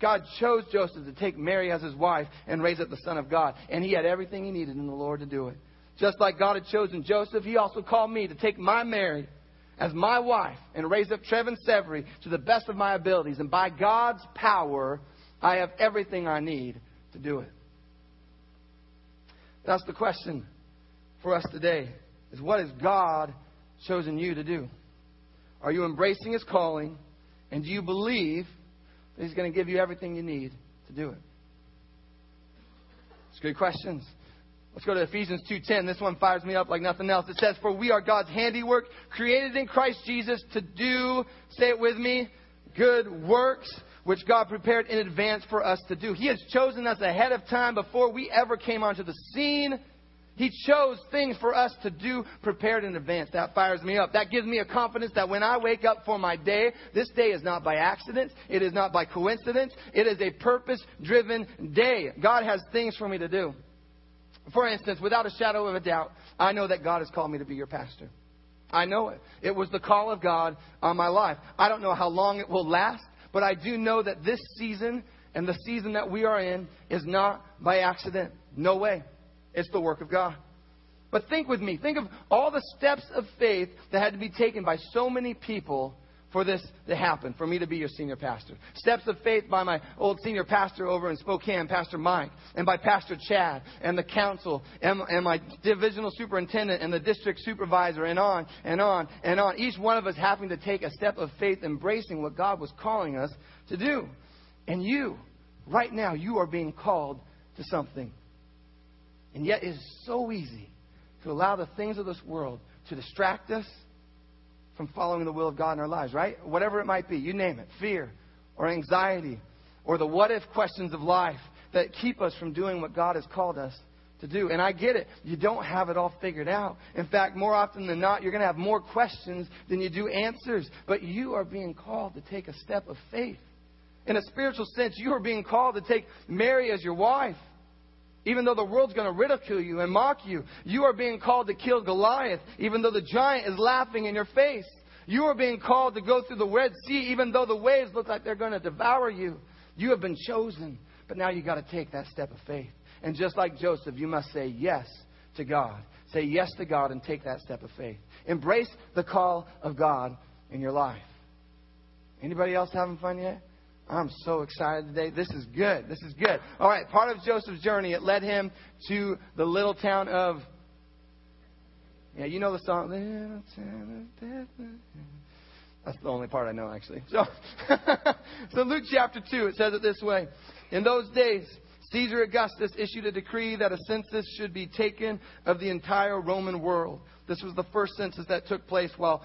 God chose Joseph to take Mary as his wife and raise up the Son of God. And he had everything he needed in the Lord to do it. Just like God had chosen Joseph, he also called me to take my Mary as my wife and raise up Trevin Severy to the best of my abilities. And by God's power, I have everything I need to do it. That's the question for us today is what has God chosen you to do? Are you embracing his calling? And do you believe He's going to give you everything you need to do it. It's good questions. Let's go to Ephesians 2:10. This one fires me up like nothing else. It says, "For we are God's handiwork, created in Christ Jesus to do, say it with me, good works which God prepared in advance for us to do." He has chosen us ahead of time before we ever came onto the scene. He chose things for us to do prepared in advance. That fires me up. That gives me a confidence that when I wake up for my day, this day is not by accident. It is not by coincidence. It is a purpose driven day. God has things for me to do. For instance, without a shadow of a doubt, I know that God has called me to be your pastor. I know it. It was the call of God on my life. I don't know how long it will last, but I do know that this season and the season that we are in is not by accident. No way. It's the work of God. But think with me. Think of all the steps of faith that had to be taken by so many people for this to happen, for me to be your senior pastor. Steps of faith by my old senior pastor over in Spokane, Pastor Mike, and by Pastor Chad, and the council, and, and my divisional superintendent, and the district supervisor, and on, and on, and on. Each one of us having to take a step of faith, embracing what God was calling us to do. And you, right now, you are being called to something. And yet, it's so easy to allow the things of this world to distract us from following the will of God in our lives, right? Whatever it might be, you name it fear or anxiety or the what if questions of life that keep us from doing what God has called us to do. And I get it. You don't have it all figured out. In fact, more often than not, you're going to have more questions than you do answers. But you are being called to take a step of faith. In a spiritual sense, you are being called to take Mary as your wife. Even though the world's going to ridicule you and mock you, you are being called to kill Goliath, even though the giant is laughing in your face. You are being called to go through the Red Sea, even though the waves look like they're going to devour you. You have been chosen, but now you've got to take that step of faith. And just like Joseph, you must say yes to God. Say yes to God and take that step of faith. Embrace the call of God in your life. Anybody else having fun yet? I'm so excited today. This is good. This is good. All right, part of Joseph's journey, it led him to the little town of. Yeah, you know the song. Little town of. That's the only part I know, actually. So, so Luke chapter 2, it says it this way. In those days, Caesar Augustus issued a decree that a census should be taken of the entire Roman world. This was the first census that took place while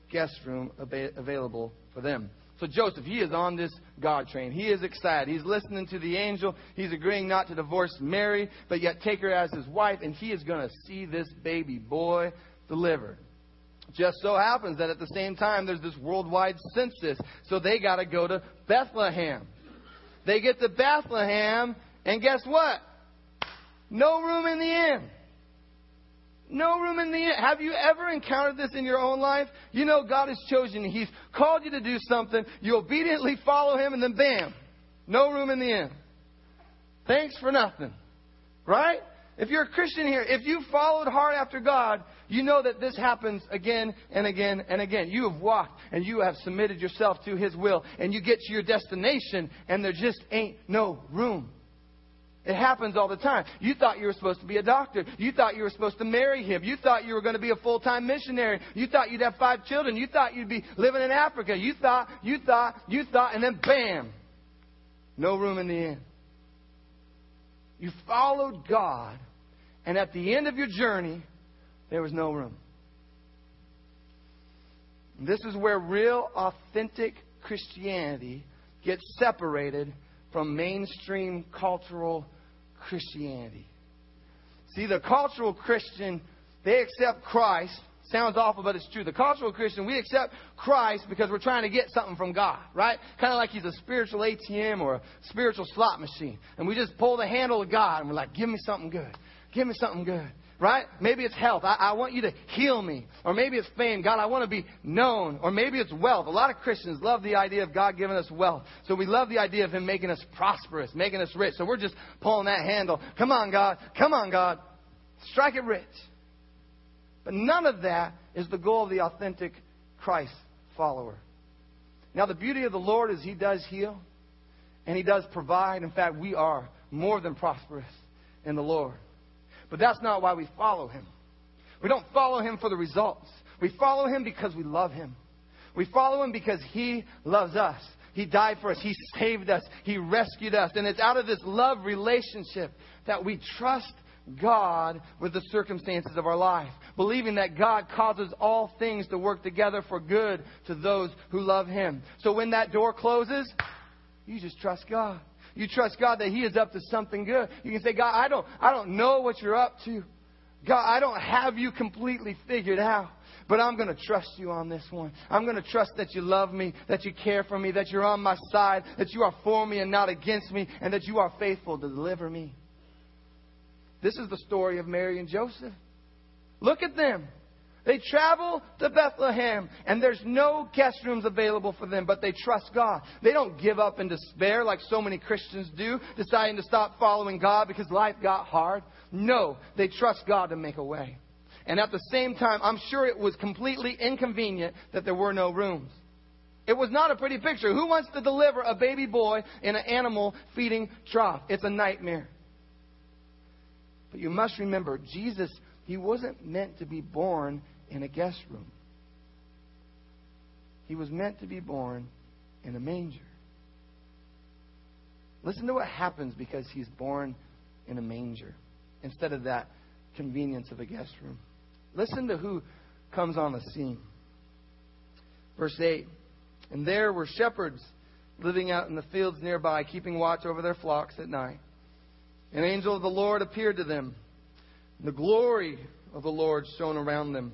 guest room available for them. So Joseph, he is on this God train. He is excited. He's listening to the angel. He's agreeing not to divorce Mary, but yet take her as his wife, and he is going to see this baby boy delivered. Just so happens that at the same time, there's this worldwide census, so they got to go to Bethlehem. They get to Bethlehem, and guess what? No room in the inn. No room in the. Have you ever encountered this in your own life? You know God has chosen you. He's called you to do something. You obediently follow Him, and then bam, no room in the end. Thanks for nothing. Right? If you're a Christian here, if you followed hard after God, you know that this happens again and again and again. You have walked and you have submitted yourself to His will, and you get to your destination, and there just ain't no room. It happens all the time. You thought you were supposed to be a doctor. You thought you were supposed to marry him. You thought you were going to be a full time missionary. You thought you'd have five children. You thought you'd be living in Africa. You thought, you thought, you thought, and then bam, no room in the inn. You followed God, and at the end of your journey, there was no room. This is where real, authentic Christianity gets separated from mainstream cultural Christianity. See, the cultural Christian, they accept Christ. Sounds awful, but it's true. The cultural Christian, we accept Christ because we're trying to get something from God, right? Kind of like he's a spiritual ATM or a spiritual slot machine. And we just pull the handle of God and we're like, give me something good. Give me something good right? Maybe it's health. I, I, want you to heal me. Or maybe it's fame. God, I want to be known. Or maybe it's wealth. A lot of Christians love the idea of God giving us wealth. So we love the idea of Him making us prosperous, making us rich. So we're just pulling that handle. Come on, God. Come on, God. Strike it rich. But none of that is the goal of the authentic Christ follower. Now, the beauty of the Lord is He does heal and He does provide. In fact, we are more than prosperous in the Lord. But that's not why we follow him. We don't follow him for the results. We follow him because we love him. We follow him because he loves us. He died for us. He saved us. He rescued us. And it's out of this love relationship that we trust God with the circumstances of our life, believing that God causes all things to work together for good to those who love Him. So when that door closes, you just trust God. You trust God that He is up to something good. You can say, God, I don't, I don't know what you're up to. God, I don't have you completely figured out. But I'm going to trust you on this one. I'm going to trust that you love me, that you care for me, that you're on my side, that you are for me and not against me, and that you are faithful to deliver me. This is the story of Mary and Joseph. Look at them. They travel to Bethlehem, and there's no guest rooms available for them, but they trust God. They don't give up in despair like so many Christians do, deciding to stop following God because life got hard. No, they trust God to make a way. And at the same time, I'm sure it was completely inconvenient that there were no rooms. It was not a pretty picture. Who wants to deliver a baby boy in an animal feeding trough? It's a nightmare. But you must remember, Jesus, he wasn't meant to be born in a guest room. He was meant to be born in a manger. Listen to what happens because he's born in a manger instead of that convenience of a guest room. Listen to who comes on the scene. Verse 8 And there were shepherds living out in the fields nearby, keeping watch over their flocks at night. An angel of the Lord appeared to them. The glory of the Lord shone around them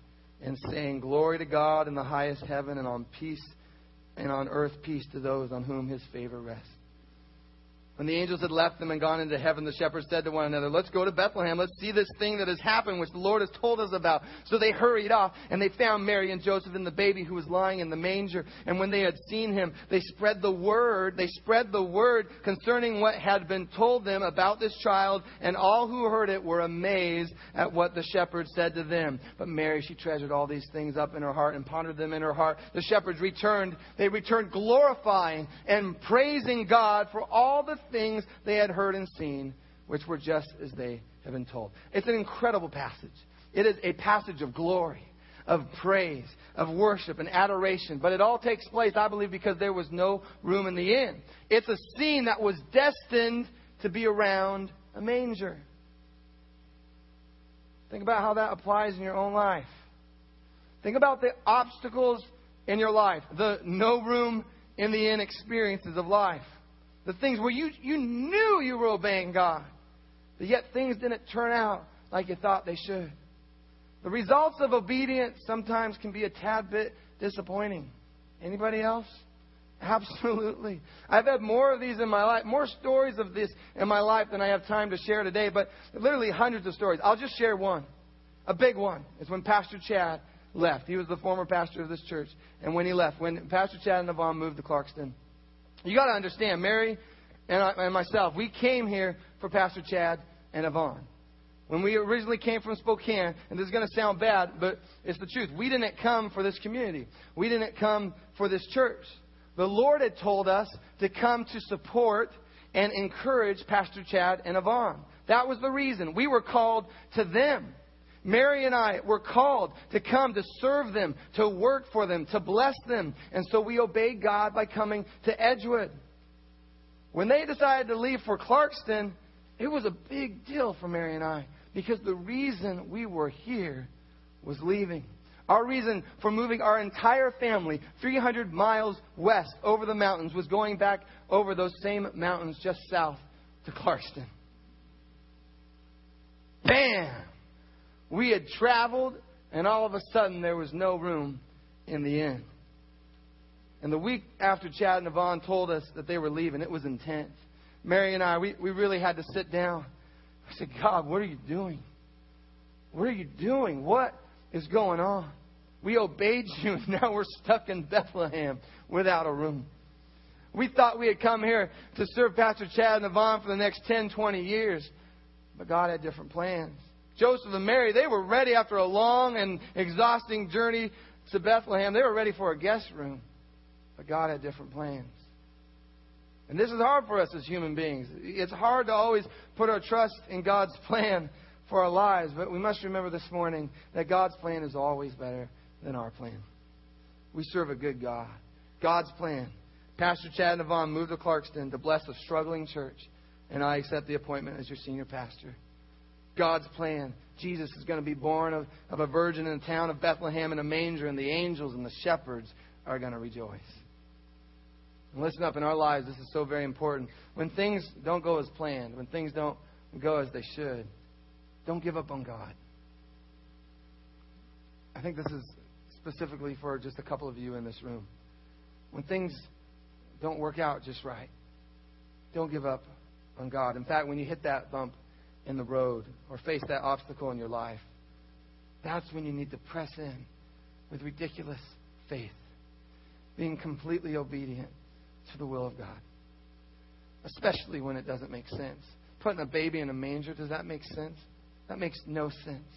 and saying, Glory to God in the highest heaven and on peace and on earth peace to those on whom his favor rests. When the angels had left them and gone into heaven, the shepherds said to one another, Let's go to Bethlehem. Let's see this thing that has happened, which the Lord has told us about. So they hurried off, and they found Mary and Joseph and the baby who was lying in the manger. And when they had seen him, they spread the word, they spread the word concerning what had been told them about this child, and all who heard it were amazed at what the shepherds said to them. But Mary, she treasured all these things up in her heart and pondered them in her heart. The shepherds returned. They returned glorifying and praising God for all the things they had heard and seen, which were just as they had been told. It's an incredible passage. It is a passage of glory, of praise, of worship and adoration. But it all takes place, I believe, because there was no room in the inn. It's a scene that was destined to be around a manger. Think about how that applies in your own life. Think about the obstacles in your life, the no room in the inn experiences of life. The things where you, you knew you were obeying God, but yet things didn't turn out like you thought they should. The results of obedience sometimes can be a tad bit disappointing. Anybody else? Absolutely. I've had more of these in my life, more stories of this in my life than I have time to share today, but literally hundreds of stories. I'll just share one. A big one is when Pastor Chad left. He was the former pastor of this church. And when he left, when Pastor Chad and Yvonne moved to Clarkston, you got to understand, Mary and, I, and myself, we came here for Pastor Chad and Yvonne. When we originally came from Spokane, and this is going to sound bad, but it's the truth. We didn't come for this community. We didn't come for this church. The Lord had told us to come to support and encourage Pastor Chad and Yvonne. That was the reason. We were called to them. Mary and I were called to come to serve them, to work for them, to bless them. And so we obeyed God by coming to Edgewood. When they decided to leave for Clarkston, it was a big deal for Mary and I because the reason we were here was leaving. Our reason for moving our entire family 300 miles west over the mountains was going back over those same mountains just south to Clarkston. Bam! We had traveled, and all of a sudden there was no room in the inn. And the week after Chad and Yvonne told us that they were leaving, it was intense. Mary and I, we, we really had to sit down. I said, God, what are you doing? What are you doing? What is going on? We obeyed you, and now we're stuck in Bethlehem without a room. We thought we had come here to serve Pastor Chad and Yvonne for the next 10, 20 years, but God had different plans. Joseph and Mary, they were ready after a long and exhausting journey to Bethlehem. They were ready for a guest room. But God had different plans. And this is hard for us as human beings. It's hard to always put our trust in God's plan for our lives, but we must remember this morning that God's plan is always better than our plan. We serve a good God. God's plan. Pastor Chad Yvonne moved to Clarkston to bless a struggling church, and I accept the appointment as your senior pastor. God's plan. Jesus is going to be born of, of a virgin in the town of Bethlehem in a manger, and the angels and the shepherds are going to rejoice. And listen up, in our lives, this is so very important. When things don't go as planned, when things don't go as they should, don't give up on God. I think this is specifically for just a couple of you in this room. When things don't work out just right, don't give up on God. In fact, when you hit that bump in the road or face that obstacle in your life, that's when you need to press in with ridiculous faith, being completely obedient to the will of God, especially when it doesn't make sense. Putting a baby in a manger, does that make sense? That makes no sense.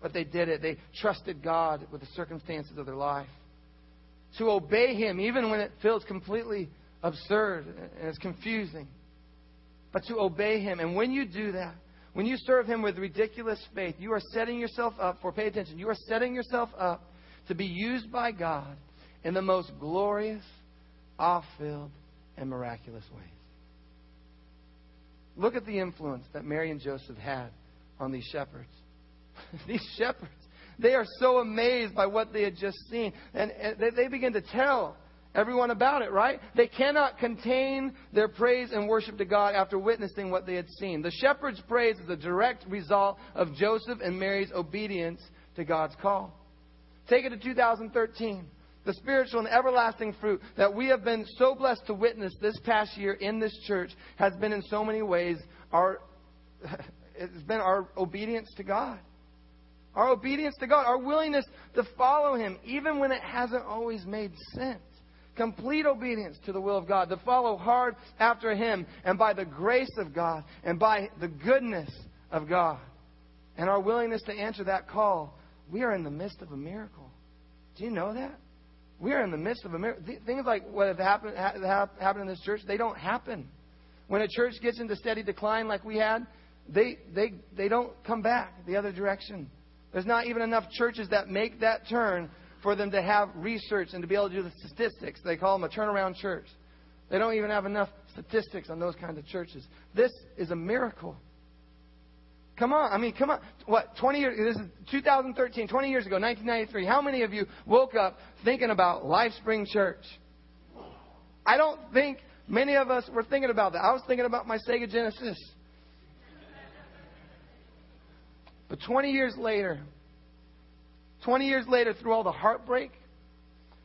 But they did it. They trusted God with the circumstances of their life. To obey Him, even when it feels completely absurd and it's confusing but to obey Him. And when you do that, when you serve Him with ridiculous faith, you are setting yourself up for, pay attention, you are setting yourself up to be used by God in the most glorious, awe filled, and miraculous ways. Look at the influence that Mary and Joseph had on these shepherds. these shepherds, they are so amazed by what they had just seen. And, and they begin to tell everyone about it, right? They cannot contain their praise and worship to God after witnessing what they had seen. The shepherd's praise is a direct result of Joseph and Mary's obedience to God's call. Take it to 2013. the spiritual and everlasting fruit that we have been so blessed to witness this past year in this church has been in so many ways our it's been our obedience to God. Our obedience to God, our willingness to follow Him, even when it hasn't always made sense. Complete obedience to the will of God, to follow hard after Him, and by the grace of God, and by the goodness of God, and our willingness to answer that call, we are in the midst of a miracle. Do you know that? We are in the midst of a miracle. Things like what have happened, have happened in this church, they don't happen. When a church gets into steady decline like we had, they, they, they don't come back the other direction. There's not even enough churches that make that turn for them to have research and to be able to do the statistics. They call them a turnaround church. They don't even have enough statistics on those kinds of churches. This is a miracle. Come on. I mean, come on. What, 20 years, this is 2013, 20 years ago, 1993. How many of you woke up thinking about LifeSpring Church? I don't think many of us were thinking about that. I was thinking about my Sega Genesis. But 20 years later, 20 years later, through all the heartbreak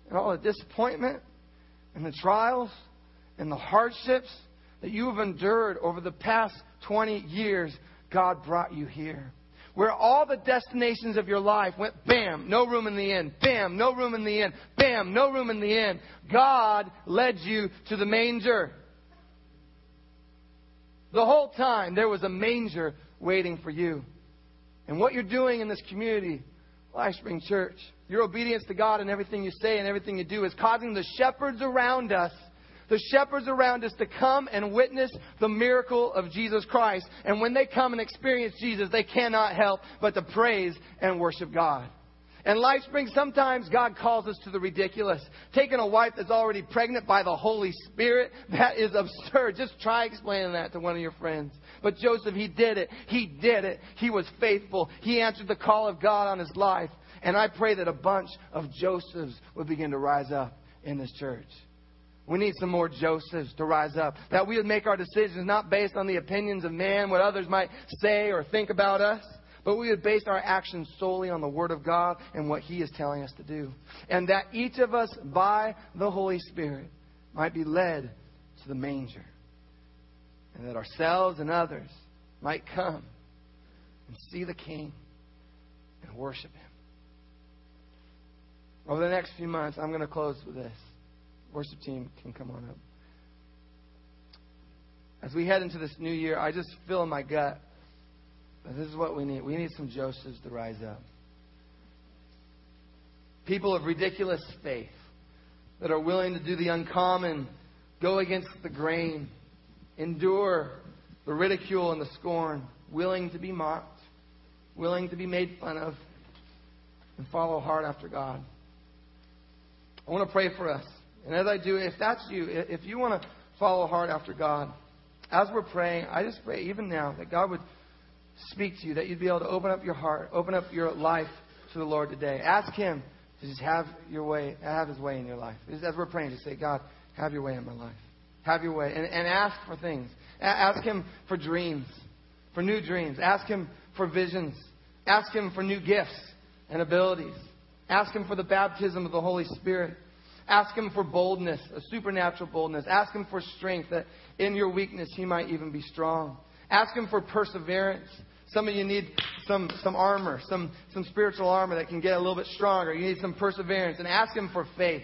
and all the disappointment and the trials and the hardships that you have endured over the past 20 years, God brought you here. Where all the destinations of your life went bam, no room in the inn, bam, no room in the inn, bam, no room in the inn. God led you to the manger. The whole time there was a manger waiting for you. And what you're doing in this community, LifeSpring Church, your obedience to God and everything you say and everything you do is causing the shepherds around us, the shepherds around us to come and witness the miracle of Jesus Christ. And when they come and experience Jesus, they cannot help but to praise and worship God. And LifeSpring, sometimes God calls us to the ridiculous. Taking a wife that's already pregnant by the Holy Spirit, that is absurd. Just try explaining that to one of your friends. But Joseph, he did it. He did it. He was faithful. He answered the call of God on his life. And I pray that a bunch of Josephs would begin to rise up in this church. We need some more Josephs to rise up. That we would make our decisions not based on the opinions of man, what others might say or think about us, but we would base our actions solely on the Word of God and what He is telling us to do. And that each of us, by the Holy Spirit, might be led to the manger and that ourselves and others might come and see the King and worship Him. Over the next few months, I'm going to close with this. Worship team can come on up. As we head into this new year, I just feel in my gut that this is what we need. We need some Josephs to rise up. People of ridiculous faith that are willing to do the uncommon, go against the grain, endure the ridicule and the scorn, willing to be mocked, willing to be made fun of, and follow hard after God. I want to pray for us. And as I do, if that's you, if you want to follow hard after God, as we're praying, I just pray even now that God would speak to you, that you'd be able to open up your heart, open up your life to the Lord today. Ask Him to just have your way, have His way in your life. As we're praying, just say, God, have your way in my life. Have your way. And, and ask for things. Ask Him for dreams, for new dreams. Ask Him for visions. Ask Him for new gifts and abilities. Ask Him for the baptism of the Holy Spirit. Ask Him for boldness, a supernatural boldness. Ask Him for strength, that in your weakness He might even be strong. Ask Him for perseverance. Some of you need some, some armor, some, some spiritual armor that can get a little bit stronger. You need some perseverance. And ask Him for faith.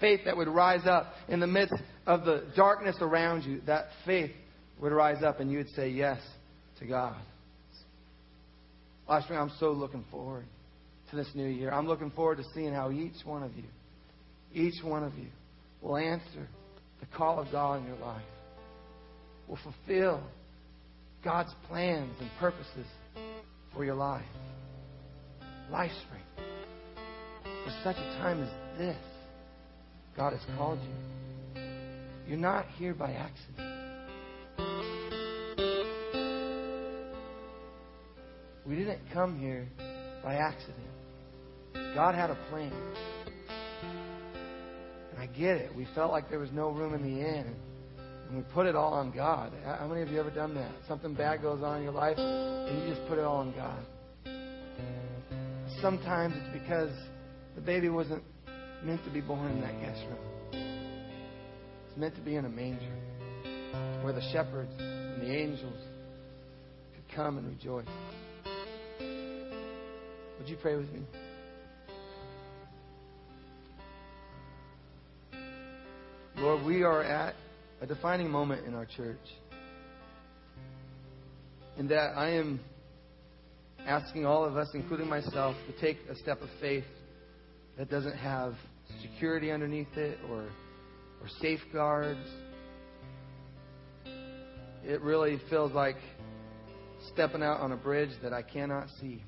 Faith that would rise up in the midst of the darkness around you. That faith would rise up and you would say yes to God. Last year, I'm so looking forward to this new year. I'm looking forward to seeing how each one of you, each one of you, will answer the call of God in your life, will fulfill God's plans and purposes for your life. Life spring. For such a time as this, God has called you. You're not here by accident. We didn't come here by accident. God had a plan. And I get it. We felt like there was no room in the inn. And we put it all on God. How many of you ever done that? Something bad goes on in your life, and you just put it all on God. Sometimes it's because the baby wasn't meant to be born in that guest room. It's meant to be in a manger where the shepherds and the angels could come and rejoice. Would you pray with me? Lord, we are at a defining moment in our church. In that I am asking all of us, including myself, to take a step of faith that doesn't have security underneath it or, or safeguards. It really feels like stepping out on a bridge that I cannot see.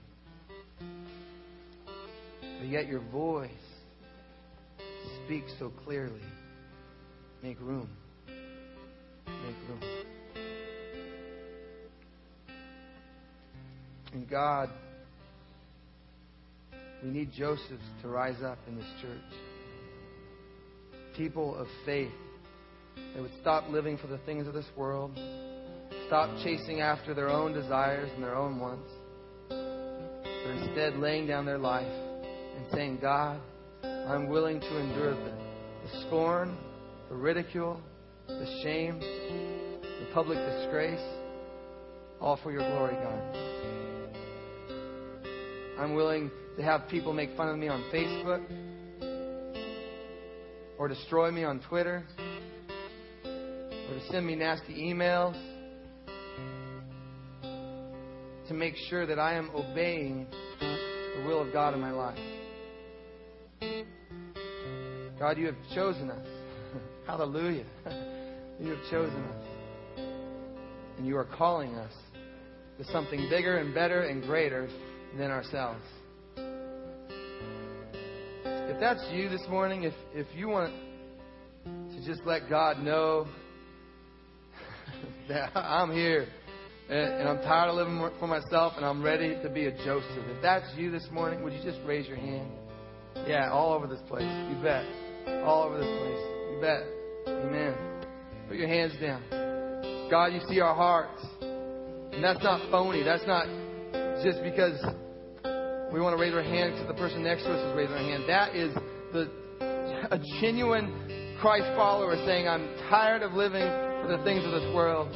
But yet your voice speaks so clearly. Make room. Make room. And God, we need Josephs to rise up in this church. People of faith. They would stop living for the things of this world, stop chasing after their own desires and their own wants, but instead laying down their life and saying, God, I'm willing to endure the, the scorn, the ridicule, the shame, the public disgrace, all for your glory, God. I'm willing to have people make fun of me on Facebook or destroy me on Twitter or to send me nasty emails to make sure that I am obeying the will of God in my life. God, you have chosen us. Hallelujah. You have chosen us. And you are calling us to something bigger and better and greater than ourselves. That's you this morning, if, if you want to just let God know that I'm here and, and I'm tired of living for myself and I'm ready to be a Joseph, if that's you this morning, would you just raise your hand? Yeah, all over this place. You bet. All over this place. You bet. Amen. Put your hands down. God, you see our hearts. And that's not phony. That's not just because we want to raise our hand because the person next to us is raising their hand. That is the a genuine Christ follower saying, I'm tired of living for the things of this world.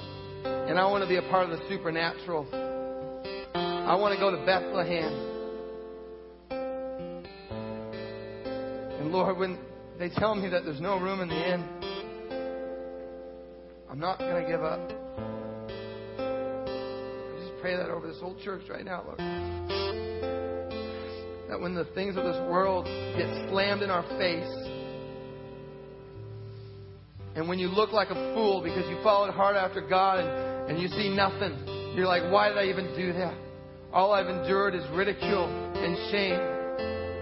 And I want to be a part of the supernatural. I want to go to Bethlehem. And Lord, when they tell me that there's no room in the inn, I'm not going to give up. I just pray that over this whole church right now, Lord. That when the things of this world get slammed in our face, and when you look like a fool because you followed hard after God and, and you see nothing, you're like, why did I even do that? All I've endured is ridicule and shame.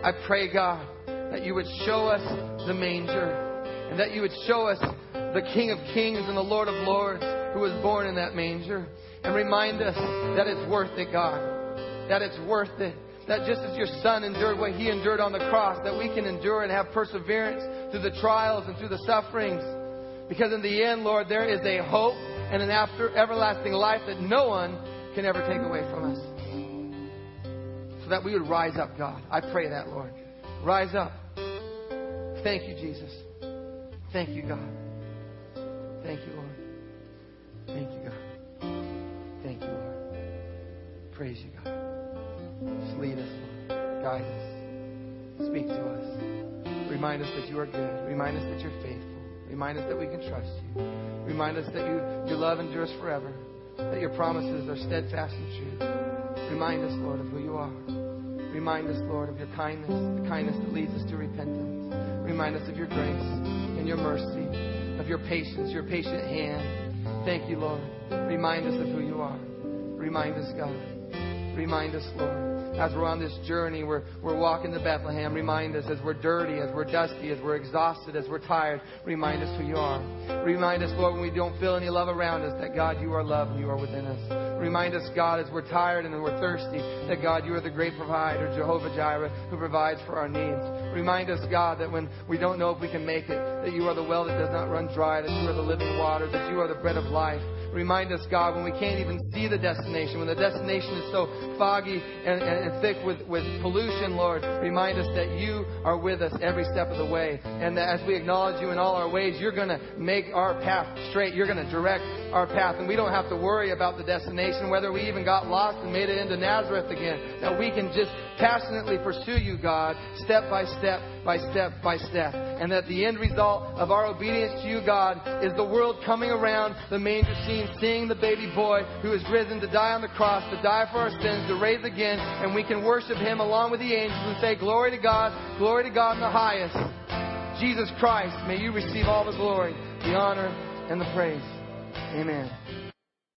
I pray, God, that you would show us the manger and that you would show us the King of Kings and the Lord of Lords who was born in that manger and remind us that it's worth it, God. That it's worth it. That just as your Son endured what he endured on the cross, that we can endure and have perseverance through the trials and through the sufferings. Because in the end, Lord, there is a hope and an after everlasting life that no one can ever take away from us. So that we would rise up, God. I pray that, Lord. Rise up. Thank you, Jesus. Thank you, God. Thank you, Lord. Thank you, God. Thank you, Lord. Praise you, God. Just lead us, Lord. Guide us. Speak to us. Remind us that you are good. Remind us that you're faithful. Remind us that we can trust you. Remind us that you, your love endures forever. That your promises are steadfast and true. Remind us, Lord, of who you are. Remind us, Lord, of your kindness, the kindness that leads us to repentance. Remind us of your grace and your mercy, of your patience, your patient hand. Thank you, Lord. Remind us of who you are. Remind us, God. Remind us, Lord. As we're on this journey, we're, we're walking to Bethlehem. Remind us as we're dirty, as we're dusty, as we're exhausted, as we're tired. Remind us who you are. Remind us, Lord, when we don't feel any love around us, that God, you are love and you are within us. Remind us, God, as we're tired and we're thirsty, that God, you are the great provider, Jehovah Jireh, who provides for our needs. Remind us, God, that when we don't know if we can make it, that you are the well that does not run dry, that you are the living water, that you are the bread of life. Remind us, God, when we can't even see the destination, when the destination is so foggy and, and, and thick with, with pollution, Lord, remind us that you are with us every step of the way. And that as we acknowledge you in all our ways, you're going to make our path straight. You're going to direct our path. And we don't have to worry about the destination, whether we even got lost and made it into Nazareth again. That we can just passionately pursue you, God, step by step by step by step. And that the end result of our obedience to you, God, is the world coming around the manger scene, seeing the baby boy who is risen to die on the cross, to die for our sins, to raise again, and we can worship him along with the angels and say, Glory to God, glory to God in the highest. Jesus Christ, may you receive all the glory, the honor, and the praise. Amen.